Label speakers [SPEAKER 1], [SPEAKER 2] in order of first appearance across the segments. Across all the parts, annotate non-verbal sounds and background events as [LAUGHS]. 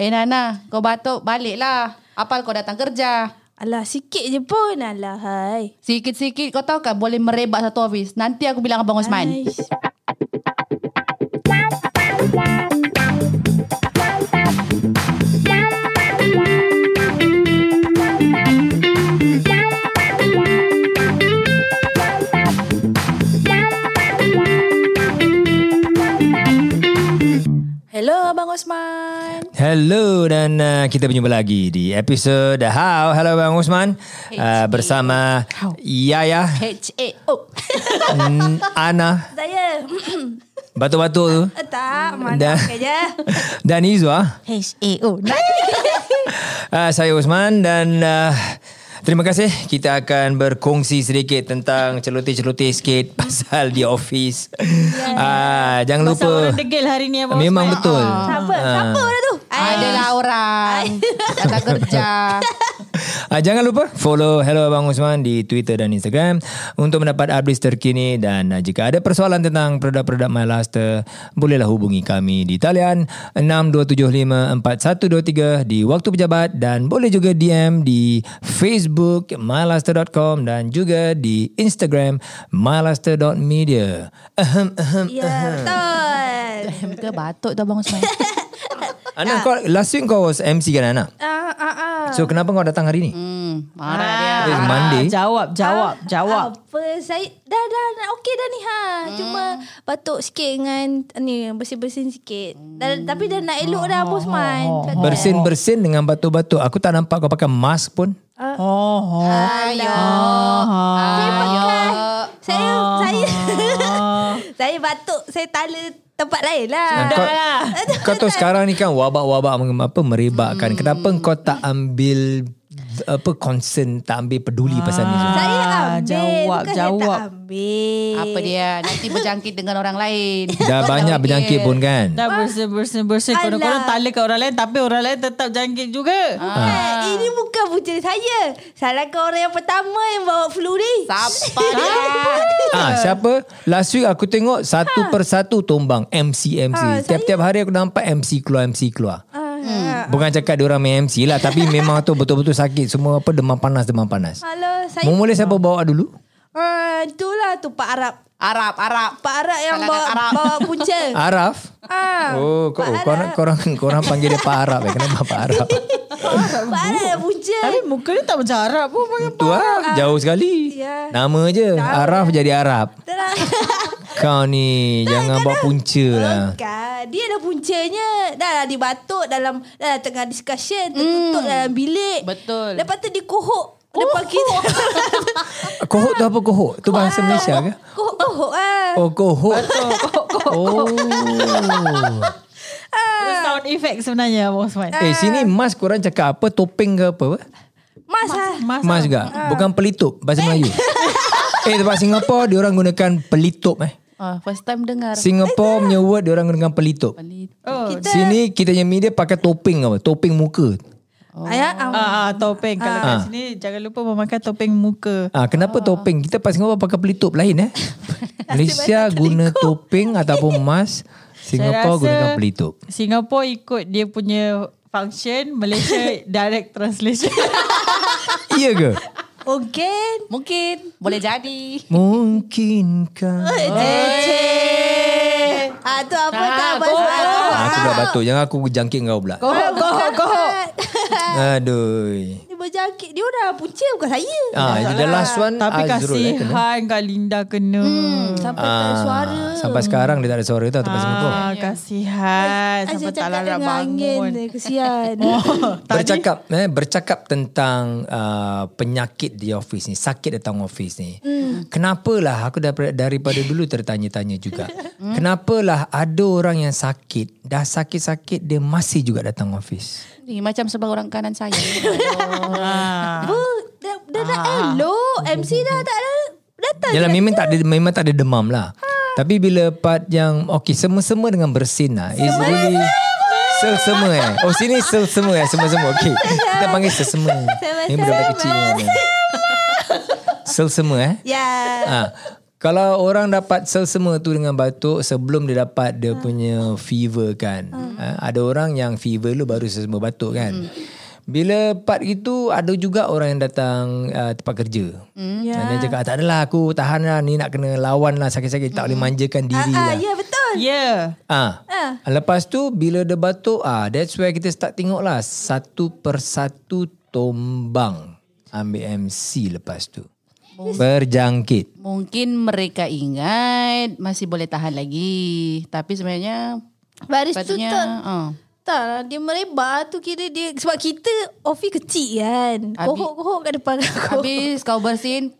[SPEAKER 1] Eh Nana, kau batuk baliklah. Apal kau datang kerja.
[SPEAKER 2] Alah, sikit je pun. Alah, hai.
[SPEAKER 1] Sikit-sikit kau tahu kan boleh merebak satu office. Nanti aku bilang Abang Osman.
[SPEAKER 2] Aish. Hello
[SPEAKER 3] dan uh, kita berjumpa lagi di episod How. Hello Bang Usman. Uh, bersama
[SPEAKER 1] How.
[SPEAKER 3] Yaya,
[SPEAKER 1] H-A-O.
[SPEAKER 3] Ana,
[SPEAKER 2] Saya.
[SPEAKER 3] batuk-batuk tu.
[SPEAKER 2] Eh, tak, mana pakai je.
[SPEAKER 3] Dan Izwa.
[SPEAKER 1] H-A-O. [LAUGHS]
[SPEAKER 3] Uh, saya Usman dan uh, terima kasih. Kita akan berkongsi sedikit tentang celoteh-celoteh sikit [LAUGHS] pasal di office. Uh, jangan
[SPEAKER 4] Pasal
[SPEAKER 3] lupa.
[SPEAKER 4] orang degil hari ni Abang
[SPEAKER 3] Memang betul.
[SPEAKER 2] Siapa?
[SPEAKER 3] Ah.
[SPEAKER 2] Siapa dah tu?
[SPEAKER 1] Adalah orang. [LAUGHS] Datang kerja.
[SPEAKER 3] Uh, jangan lupa follow Hello Abang Usman di Twitter dan Instagram untuk mendapat update terkini dan uh, jika ada persoalan tentang produk-produk MyLaster bolehlah hubungi kami di talian 62754123 di waktu pejabat dan boleh juga DM di Facebook mylaster.com dan juga di Instagram mylaster.media. Ahem, ahem.
[SPEAKER 2] Ya, betul.
[SPEAKER 1] Ke batuk tu Abang Osman. [LAUGHS]
[SPEAKER 3] Ana kau last week kau was MC kan Ana?
[SPEAKER 2] Ah, ah, ah.
[SPEAKER 3] So kenapa kau datang hari ni?
[SPEAKER 1] Hmm, marah dia.
[SPEAKER 3] It's
[SPEAKER 4] Ah,
[SPEAKER 3] Monday.
[SPEAKER 4] Jawab, jawab, jawab.
[SPEAKER 2] Apa saya dah dah dah okey dah ni ha. Cuma batuk sikit dengan ni bersih-bersih sikit. Dan, tapi dah nak elok dah Bosman.
[SPEAKER 3] Bersin-bersin dengan batuk-batuk. Aku tak nampak kau pakai mask pun.
[SPEAKER 4] Oh, oh.
[SPEAKER 1] Ayo.
[SPEAKER 2] Saya pakai. Saya
[SPEAKER 4] Ah.
[SPEAKER 2] saya [LAUGHS] saya batuk saya tala tempat lain lah.
[SPEAKER 3] kau, kau tahu [LAUGHS] sekarang ni kan wabak-wabak apa merebakkan. Kenapa kau tak ambil apa concern, tak ambil peduli pasal ni? semua?
[SPEAKER 2] Saya
[SPEAKER 4] Ah,
[SPEAKER 2] ambil
[SPEAKER 4] jawab,
[SPEAKER 2] bukan
[SPEAKER 4] jawab.
[SPEAKER 2] saya tak ambil.
[SPEAKER 1] Apa dia? Nanti berjangkit dengan orang lain. [LAUGHS]
[SPEAKER 3] Dah banyak berjangkit pun kan?
[SPEAKER 4] Dah bersin, bersin.
[SPEAKER 2] Alah.
[SPEAKER 4] Korang-korang tala kat orang lain tapi orang lain tetap jangkit juga.
[SPEAKER 2] Ah. Ini bukan punca saya. Salahkan orang yang pertama yang bawa flu ni.
[SPEAKER 1] Siapa [LAUGHS] dia?
[SPEAKER 3] Ah, siapa? Last week aku tengok satu persatu tumbang MC MC.
[SPEAKER 2] Ah,
[SPEAKER 3] Tiap-tiap hari aku nampak MC keluar MC keluar.
[SPEAKER 2] Ah,
[SPEAKER 3] Bukan cakap dia orang main MC lah [LAUGHS] tapi memang tu betul-betul sakit semua apa demam panas demam panas.
[SPEAKER 2] Halo, saya
[SPEAKER 3] Mula siapa bawa dulu?
[SPEAKER 2] Ah, itulah tu Pak Arab.
[SPEAKER 1] Arab, Arab.
[SPEAKER 2] Pak Arab yang
[SPEAKER 1] Kalangan
[SPEAKER 2] bawa,
[SPEAKER 1] Arab.
[SPEAKER 2] bawa punca. [LAUGHS]
[SPEAKER 3] Araf.
[SPEAKER 2] ah,
[SPEAKER 3] Oh, kau,
[SPEAKER 2] Pak
[SPEAKER 3] korang,
[SPEAKER 2] Arab.
[SPEAKER 3] korang, korang panggil dia Pak Arab eh. Kenapa Pak Arab? [LAUGHS]
[SPEAKER 2] Pak Arab yang punca.
[SPEAKER 4] Tapi muka dia tak macam Arab pun. Panggil
[SPEAKER 3] Tu lah, jauh sekali.
[SPEAKER 2] Ya.
[SPEAKER 3] Nama je. Araf jadi Arab. Kau ni jangan bawa punca lah.
[SPEAKER 2] Bukan. Dia dah puncanya. Dah lah dibatuk dalam dah lah tengah discussion. Tertutup dalam bilik.
[SPEAKER 1] Betul.
[SPEAKER 2] Lepas tu dia kohok. Depan kita. [LAUGHS]
[SPEAKER 3] Kohok tu apa kohok? Tu bahasa Malaysia ke?
[SPEAKER 2] Kohok-kohok ah.
[SPEAKER 3] Oh, kohok. Oh.
[SPEAKER 4] Itu sound effect sebenarnya Abang Osman.
[SPEAKER 3] Eh, sini mas korang cakap apa? Topeng ke apa?
[SPEAKER 2] Mas, ah.
[SPEAKER 4] Mas,
[SPEAKER 3] Mas juga. Bukan pelitup bahasa Melayu. [LAUGHS] Eh, tempat Singapura dia orang gunakan pelitup eh.
[SPEAKER 1] Ah, first time dengar.
[SPEAKER 3] Singapore punya word dia orang gunakan pelitup.
[SPEAKER 1] Pelit.
[SPEAKER 4] Oh,
[SPEAKER 3] Sini kita punya media pakai topeng apa? Topeng muka.
[SPEAKER 2] Oh. Ayah, ah.
[SPEAKER 4] Ah, ah, topeng. Kalau kat sini jangan lupa memakai topeng muka.
[SPEAKER 3] Ah, kenapa topeng? Kita pas Singapura pakai pelitup lain eh. [LAUGHS] Malaysia guna topeng ataupun mas. [LAUGHS] Singapura
[SPEAKER 4] rasa-
[SPEAKER 3] gunakan pelitup.
[SPEAKER 4] Singapore ikut dia punya function, Malaysia [LAUGHS] direct translation.
[SPEAKER 3] Iya ke?
[SPEAKER 2] Mungkin.
[SPEAKER 1] Mungkin. Boleh jadi.
[SPEAKER 3] Mungkinkah?
[SPEAKER 2] Cecek. Ah, tu apa tak.
[SPEAKER 3] Ah, aku pula batuk. Jangan aku jangkit kau pula.
[SPEAKER 2] Kohok, kohok, kohok.
[SPEAKER 3] Aduh.
[SPEAKER 2] Dia berjangkit. Dia dah punca bukan saya.
[SPEAKER 3] Ah, ini the last one
[SPEAKER 4] Tapi
[SPEAKER 3] Azrul eh, kena.
[SPEAKER 4] kasihan Kak Linda kena.
[SPEAKER 2] Hmm, sampai tak ada suara.
[SPEAKER 3] Sampai sekarang dia tak ada suara tau tempat Singapura.
[SPEAKER 4] Ah, kasihan.
[SPEAKER 2] Saya
[SPEAKER 4] Sampai tak larat
[SPEAKER 2] dengan angin
[SPEAKER 4] bangun.
[SPEAKER 2] dia. Kesian. [LAUGHS]
[SPEAKER 3] Bercakap eh, bercakap tentang uh, penyakit di office ni, sakit datang office ni.
[SPEAKER 2] Hmm.
[SPEAKER 3] Kenapalah aku daripada, daripada dulu tertanya-tanya juga. Kenapalah ada orang yang sakit, dah sakit-sakit dia masih juga datang office.
[SPEAKER 1] Ni macam sebelah orang kanan saya. [LAUGHS]
[SPEAKER 4] Ah.
[SPEAKER 2] Dah, dah nak elok. MC dah tak ada. Datang.
[SPEAKER 3] Yalah memang tak ada memang tak ada demam lah. Tapi bila part yang okey semua-semua dengan bersin lah. Is really sel semua eh. Oh sini sel semua eh semua-semua. Okey. Kita panggil sel semua. Ni budak-budak kecil ni. Sel semua eh.
[SPEAKER 2] Ya.
[SPEAKER 3] Ha. Kalau orang dapat selsema tu dengan batuk sebelum dia dapat dia punya fever kan. Ha, ada orang yang fever lu baru selsema batuk kan. Bila part itu ada juga orang yang datang uh, tempat kerja. Mm.
[SPEAKER 2] Ya.
[SPEAKER 3] Dia cakap tak adalah aku tahan lah ni nak kena lawan lah sakit-sakit tak boleh manjakan diri
[SPEAKER 2] Ah,
[SPEAKER 3] lah.
[SPEAKER 2] ya betul.
[SPEAKER 4] Ya. Yeah.
[SPEAKER 3] Ah.
[SPEAKER 2] Ah.
[SPEAKER 3] Lepas tu bila dia batuk ah that's where kita start tengok lah satu persatu tombang ambil MC lepas tu. Berjangkit.
[SPEAKER 1] Mungkin mereka ingat masih boleh tahan lagi. Tapi sebenarnya
[SPEAKER 2] Baris tu tak.
[SPEAKER 1] uh,
[SPEAKER 2] Tak lah, dia merebak tu kira dia sebab kita office kecil kan. Kohok-kohok kat depan aku.
[SPEAKER 1] habis kau bersihin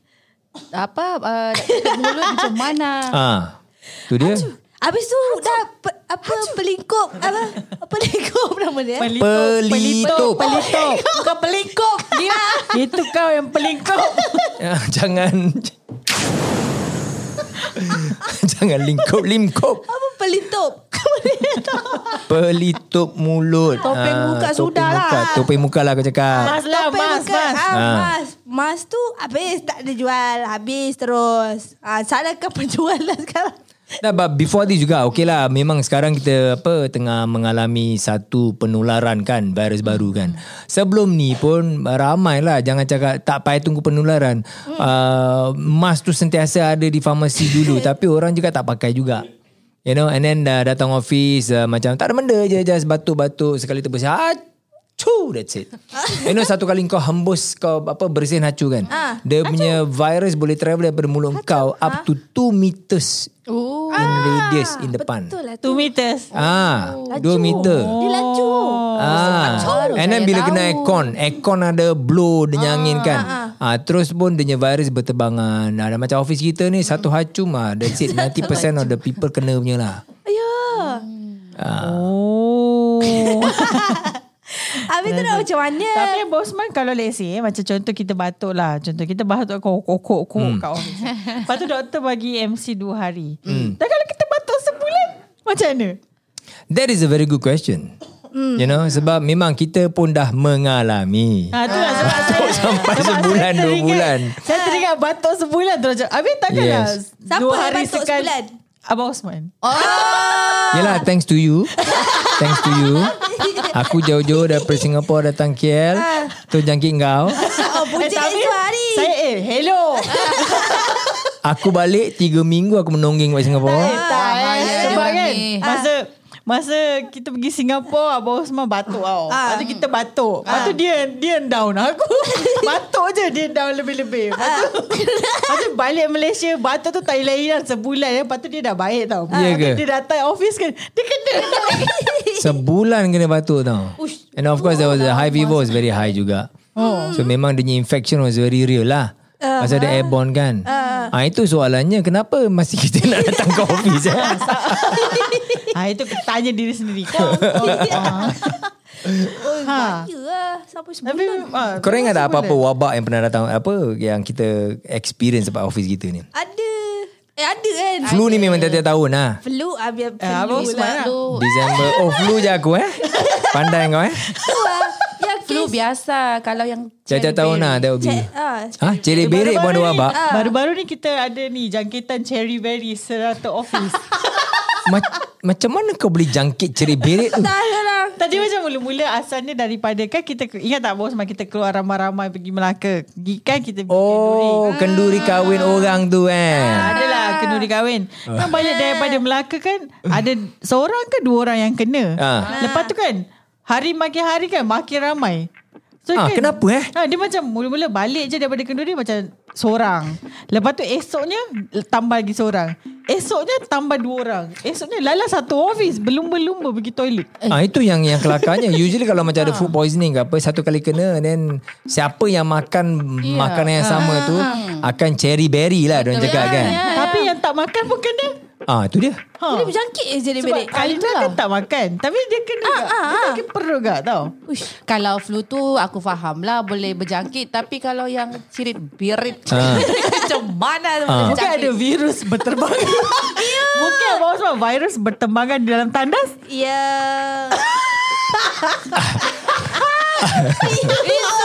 [SPEAKER 1] apa uh, mulut macam mana?
[SPEAKER 3] Ah. Tu dia.
[SPEAKER 2] Habis tu dah pe, apa pelingkup apa pelingkup nama dia.
[SPEAKER 3] Pelitup.
[SPEAKER 4] Pelitup. Pelitup. [LAUGHS] Bukan pelingkup. Gila. Itu kau yang pelingkup. [LAUGHS]
[SPEAKER 3] Ah, Jangan [LAUGHS] Jangan lingkup Lingkup
[SPEAKER 2] apa pelitup?
[SPEAKER 3] Pelitup mulut
[SPEAKER 2] Topeng
[SPEAKER 3] Ah,
[SPEAKER 2] muka
[SPEAKER 3] topeng
[SPEAKER 2] sudah lah.
[SPEAKER 3] muka. Topeng muka lah aku cakap
[SPEAKER 4] Mas lah,
[SPEAKER 2] Topeng
[SPEAKER 4] mas,
[SPEAKER 2] muka.
[SPEAKER 4] mas.
[SPEAKER 2] Ah. mas. Mas tu habis tak ada jual. Habis terus. Ah, salahkan penjual lah sekarang.
[SPEAKER 3] Nah, but before this juga okay lah memang sekarang kita apa tengah mengalami satu penularan kan virus baru kan. Sebelum ni pun ramai lah jangan cakap tak payah tunggu penularan. Uh, mask tu sentiasa ada di farmasi dulu [LAUGHS] tapi orang juga tak pakai juga. You know and then uh, datang office uh, macam tak ada benda je just batuk-batuk sekali terbersih. Hacu that's it. [LAUGHS] you know satu kali kau hembus kau apa bersihin hacu kan.
[SPEAKER 2] Ah,
[SPEAKER 3] Dia punya virus boleh travel daripada mulut kau up to 2 meters
[SPEAKER 1] Oh.
[SPEAKER 3] in radius in depan.
[SPEAKER 2] Betul lah
[SPEAKER 4] Two
[SPEAKER 2] tu.
[SPEAKER 4] meters.
[SPEAKER 3] Ah,
[SPEAKER 2] Laju.
[SPEAKER 3] 2 meter.
[SPEAKER 2] Dia laju.
[SPEAKER 3] Ah,
[SPEAKER 1] Baru
[SPEAKER 3] and then bila
[SPEAKER 1] tahu.
[SPEAKER 3] kena aircon, aircon ada blow dia nyangin kan. Ah, terus pun dia punya virus berterbangan. Ada macam office kita ni satu hacum ah, that's it 90% of the people kena punya lah.
[SPEAKER 2] Ya.
[SPEAKER 4] Oh. [LAUGHS]
[SPEAKER 2] Habis tu nak macam mana?
[SPEAKER 4] Tapi Bosman kalau let's say eh, Macam contoh kita batuk lah Contoh kita batuk kok kok kok kok
[SPEAKER 3] Hmm.
[SPEAKER 4] kat office Lepas tu doktor bagi MC dua hari Dan kalau kita batuk sebulan Macam mana?
[SPEAKER 3] That is a very good question. You know sebab memang kita pun dah mengalami.
[SPEAKER 4] Ha, tu lah sebab
[SPEAKER 3] Batuk
[SPEAKER 4] saya
[SPEAKER 3] sampai
[SPEAKER 4] sebab
[SPEAKER 3] sebulan,
[SPEAKER 4] saya
[SPEAKER 3] dua
[SPEAKER 4] teringat-
[SPEAKER 3] bulan.
[SPEAKER 4] Saya teringat batuk sebulan tu macam Habis takkan
[SPEAKER 3] Yes.
[SPEAKER 4] lah
[SPEAKER 2] Siapa
[SPEAKER 4] Dua hari
[SPEAKER 2] batuk
[SPEAKER 4] sekali
[SPEAKER 2] sebulan?
[SPEAKER 4] Abang Osman.
[SPEAKER 3] Yelah thanks to you. Thanks to you. Aku jauh-jauh daripada Singapura datang KL Tu jangkit kau
[SPEAKER 2] Oh, puja
[SPEAKER 4] tapi
[SPEAKER 2] itu hari.
[SPEAKER 4] Saya eh hello.
[SPEAKER 3] Aku balik 3 minggu aku menongging kat Singapura
[SPEAKER 4] Tak eh
[SPEAKER 1] bahaya
[SPEAKER 4] Sebab kan. Masa Masa kita pergi Singapura Abang Osman batuk tau.
[SPEAKER 2] Ah.
[SPEAKER 4] Lepas tu kita batuk. Lepas tu dia Dia down. Aku [LAUGHS] Batuk je Dia down lebih-lebih. Lepas tu, lepas tu balik Malaysia Batuk tu tak hilang-hilang Sebulan. Lepas tu dia dah baik tau.
[SPEAKER 3] Ya
[SPEAKER 4] Lepas tu
[SPEAKER 3] ke?
[SPEAKER 4] Dia datang office kan Dia kena [LAUGHS]
[SPEAKER 3] Sebulan kena batuk tau. And of course there was the high fever was very high juga. So memang dia infection was very real lah. Pasal dia airborne kan. Ah, Itu soalannya Kenapa masih [LAUGHS] kita nak datang ke office eh?
[SPEAKER 4] Ha, [LAUGHS] Itu tanya diri sendiri Kau, kau [LAUGHS] ah.
[SPEAKER 2] Oh,
[SPEAKER 4] Ha.
[SPEAKER 2] lah. Sampai
[SPEAKER 4] Tapi
[SPEAKER 2] sebulan.
[SPEAKER 4] ah,
[SPEAKER 3] Korang ingat tak apa-apa wabak yang pernah datang Apa yang kita experience Sebab office kita ni
[SPEAKER 2] Ada. Eh, ada kan?
[SPEAKER 3] Flu ni memang tiap-tiap tahun lah
[SPEAKER 2] Flu, habis
[SPEAKER 4] Eh, Abang
[SPEAKER 2] flu
[SPEAKER 4] Osman
[SPEAKER 2] lah.
[SPEAKER 4] lah.
[SPEAKER 1] Flu,
[SPEAKER 3] Disember Oh flu je aku eh Pandai kau eh
[SPEAKER 2] lah. Yang
[SPEAKER 1] flu
[SPEAKER 2] kes-
[SPEAKER 1] biasa kalau yang
[SPEAKER 3] Tiap-tiap tahun lah That will be
[SPEAKER 2] ah,
[SPEAKER 3] Ha? Ceri berik pun ada wabak
[SPEAKER 4] Baru-baru ni kita ada ni Jangkitan cherry berry Serata office [LAUGHS]
[SPEAKER 3] Ma- Macam mana kau boleh jangkit ceri berik tu [LAUGHS]
[SPEAKER 2] Tak lah.
[SPEAKER 4] Tadi macam mula-mula asalnya daripada kan kita ingat tak bos kita keluar ramai-ramai pergi Melaka. Pergi kan kita pergi kenduri.
[SPEAKER 3] Oh kenduri kahwin orang tu eh
[SPEAKER 4] Adalah kenduri kahwin. Kan balik daripada Melaka kan ada seorang ke dua orang yang kena.
[SPEAKER 3] Ah.
[SPEAKER 4] Lepas tu kan hari makin hari kan makin ramai. So
[SPEAKER 3] Ah,
[SPEAKER 4] kan,
[SPEAKER 3] kenapa, eh?
[SPEAKER 4] Ha, dia macam mula-mula balik je daripada kenduri macam seorang. Lepas tu esoknya tambah lagi seorang. Esoknya tambah dua orang. Esoknya lala satu office belum-belum pergi toilet.
[SPEAKER 3] Ah itu yang yang kelakarnya. [LAUGHS] Usually kalau macam ada food poisoning ke apa satu kali kena then siapa yang makan
[SPEAKER 1] Ya.
[SPEAKER 3] makanan yang sama tu akan cherry berry lah dia cakap kan.
[SPEAKER 4] Tapi yang tak makan pun kena.
[SPEAKER 3] Ah itu dia.
[SPEAKER 4] Ha.
[SPEAKER 2] Dia berjangkit je jadi
[SPEAKER 4] Sebab. Alina kan tak makan Tapi dia kena ah, gak. Dia sakit perut gak tau
[SPEAKER 1] Uish, kalau flu tu aku faham lah boleh berjangkit tapi kalau yang cirit birit
[SPEAKER 3] Ah. [LAUGHS]
[SPEAKER 1] macam mana
[SPEAKER 3] Ah.
[SPEAKER 1] boleh
[SPEAKER 4] Mungkin ada
[SPEAKER 1] berjangkit?
[SPEAKER 4] virus berterbangan [LAUGHS] Mungkin abang sebab virus berterbangan di dalam tandas
[SPEAKER 2] Ya.
[SPEAKER 3] Aku [LAUGHS]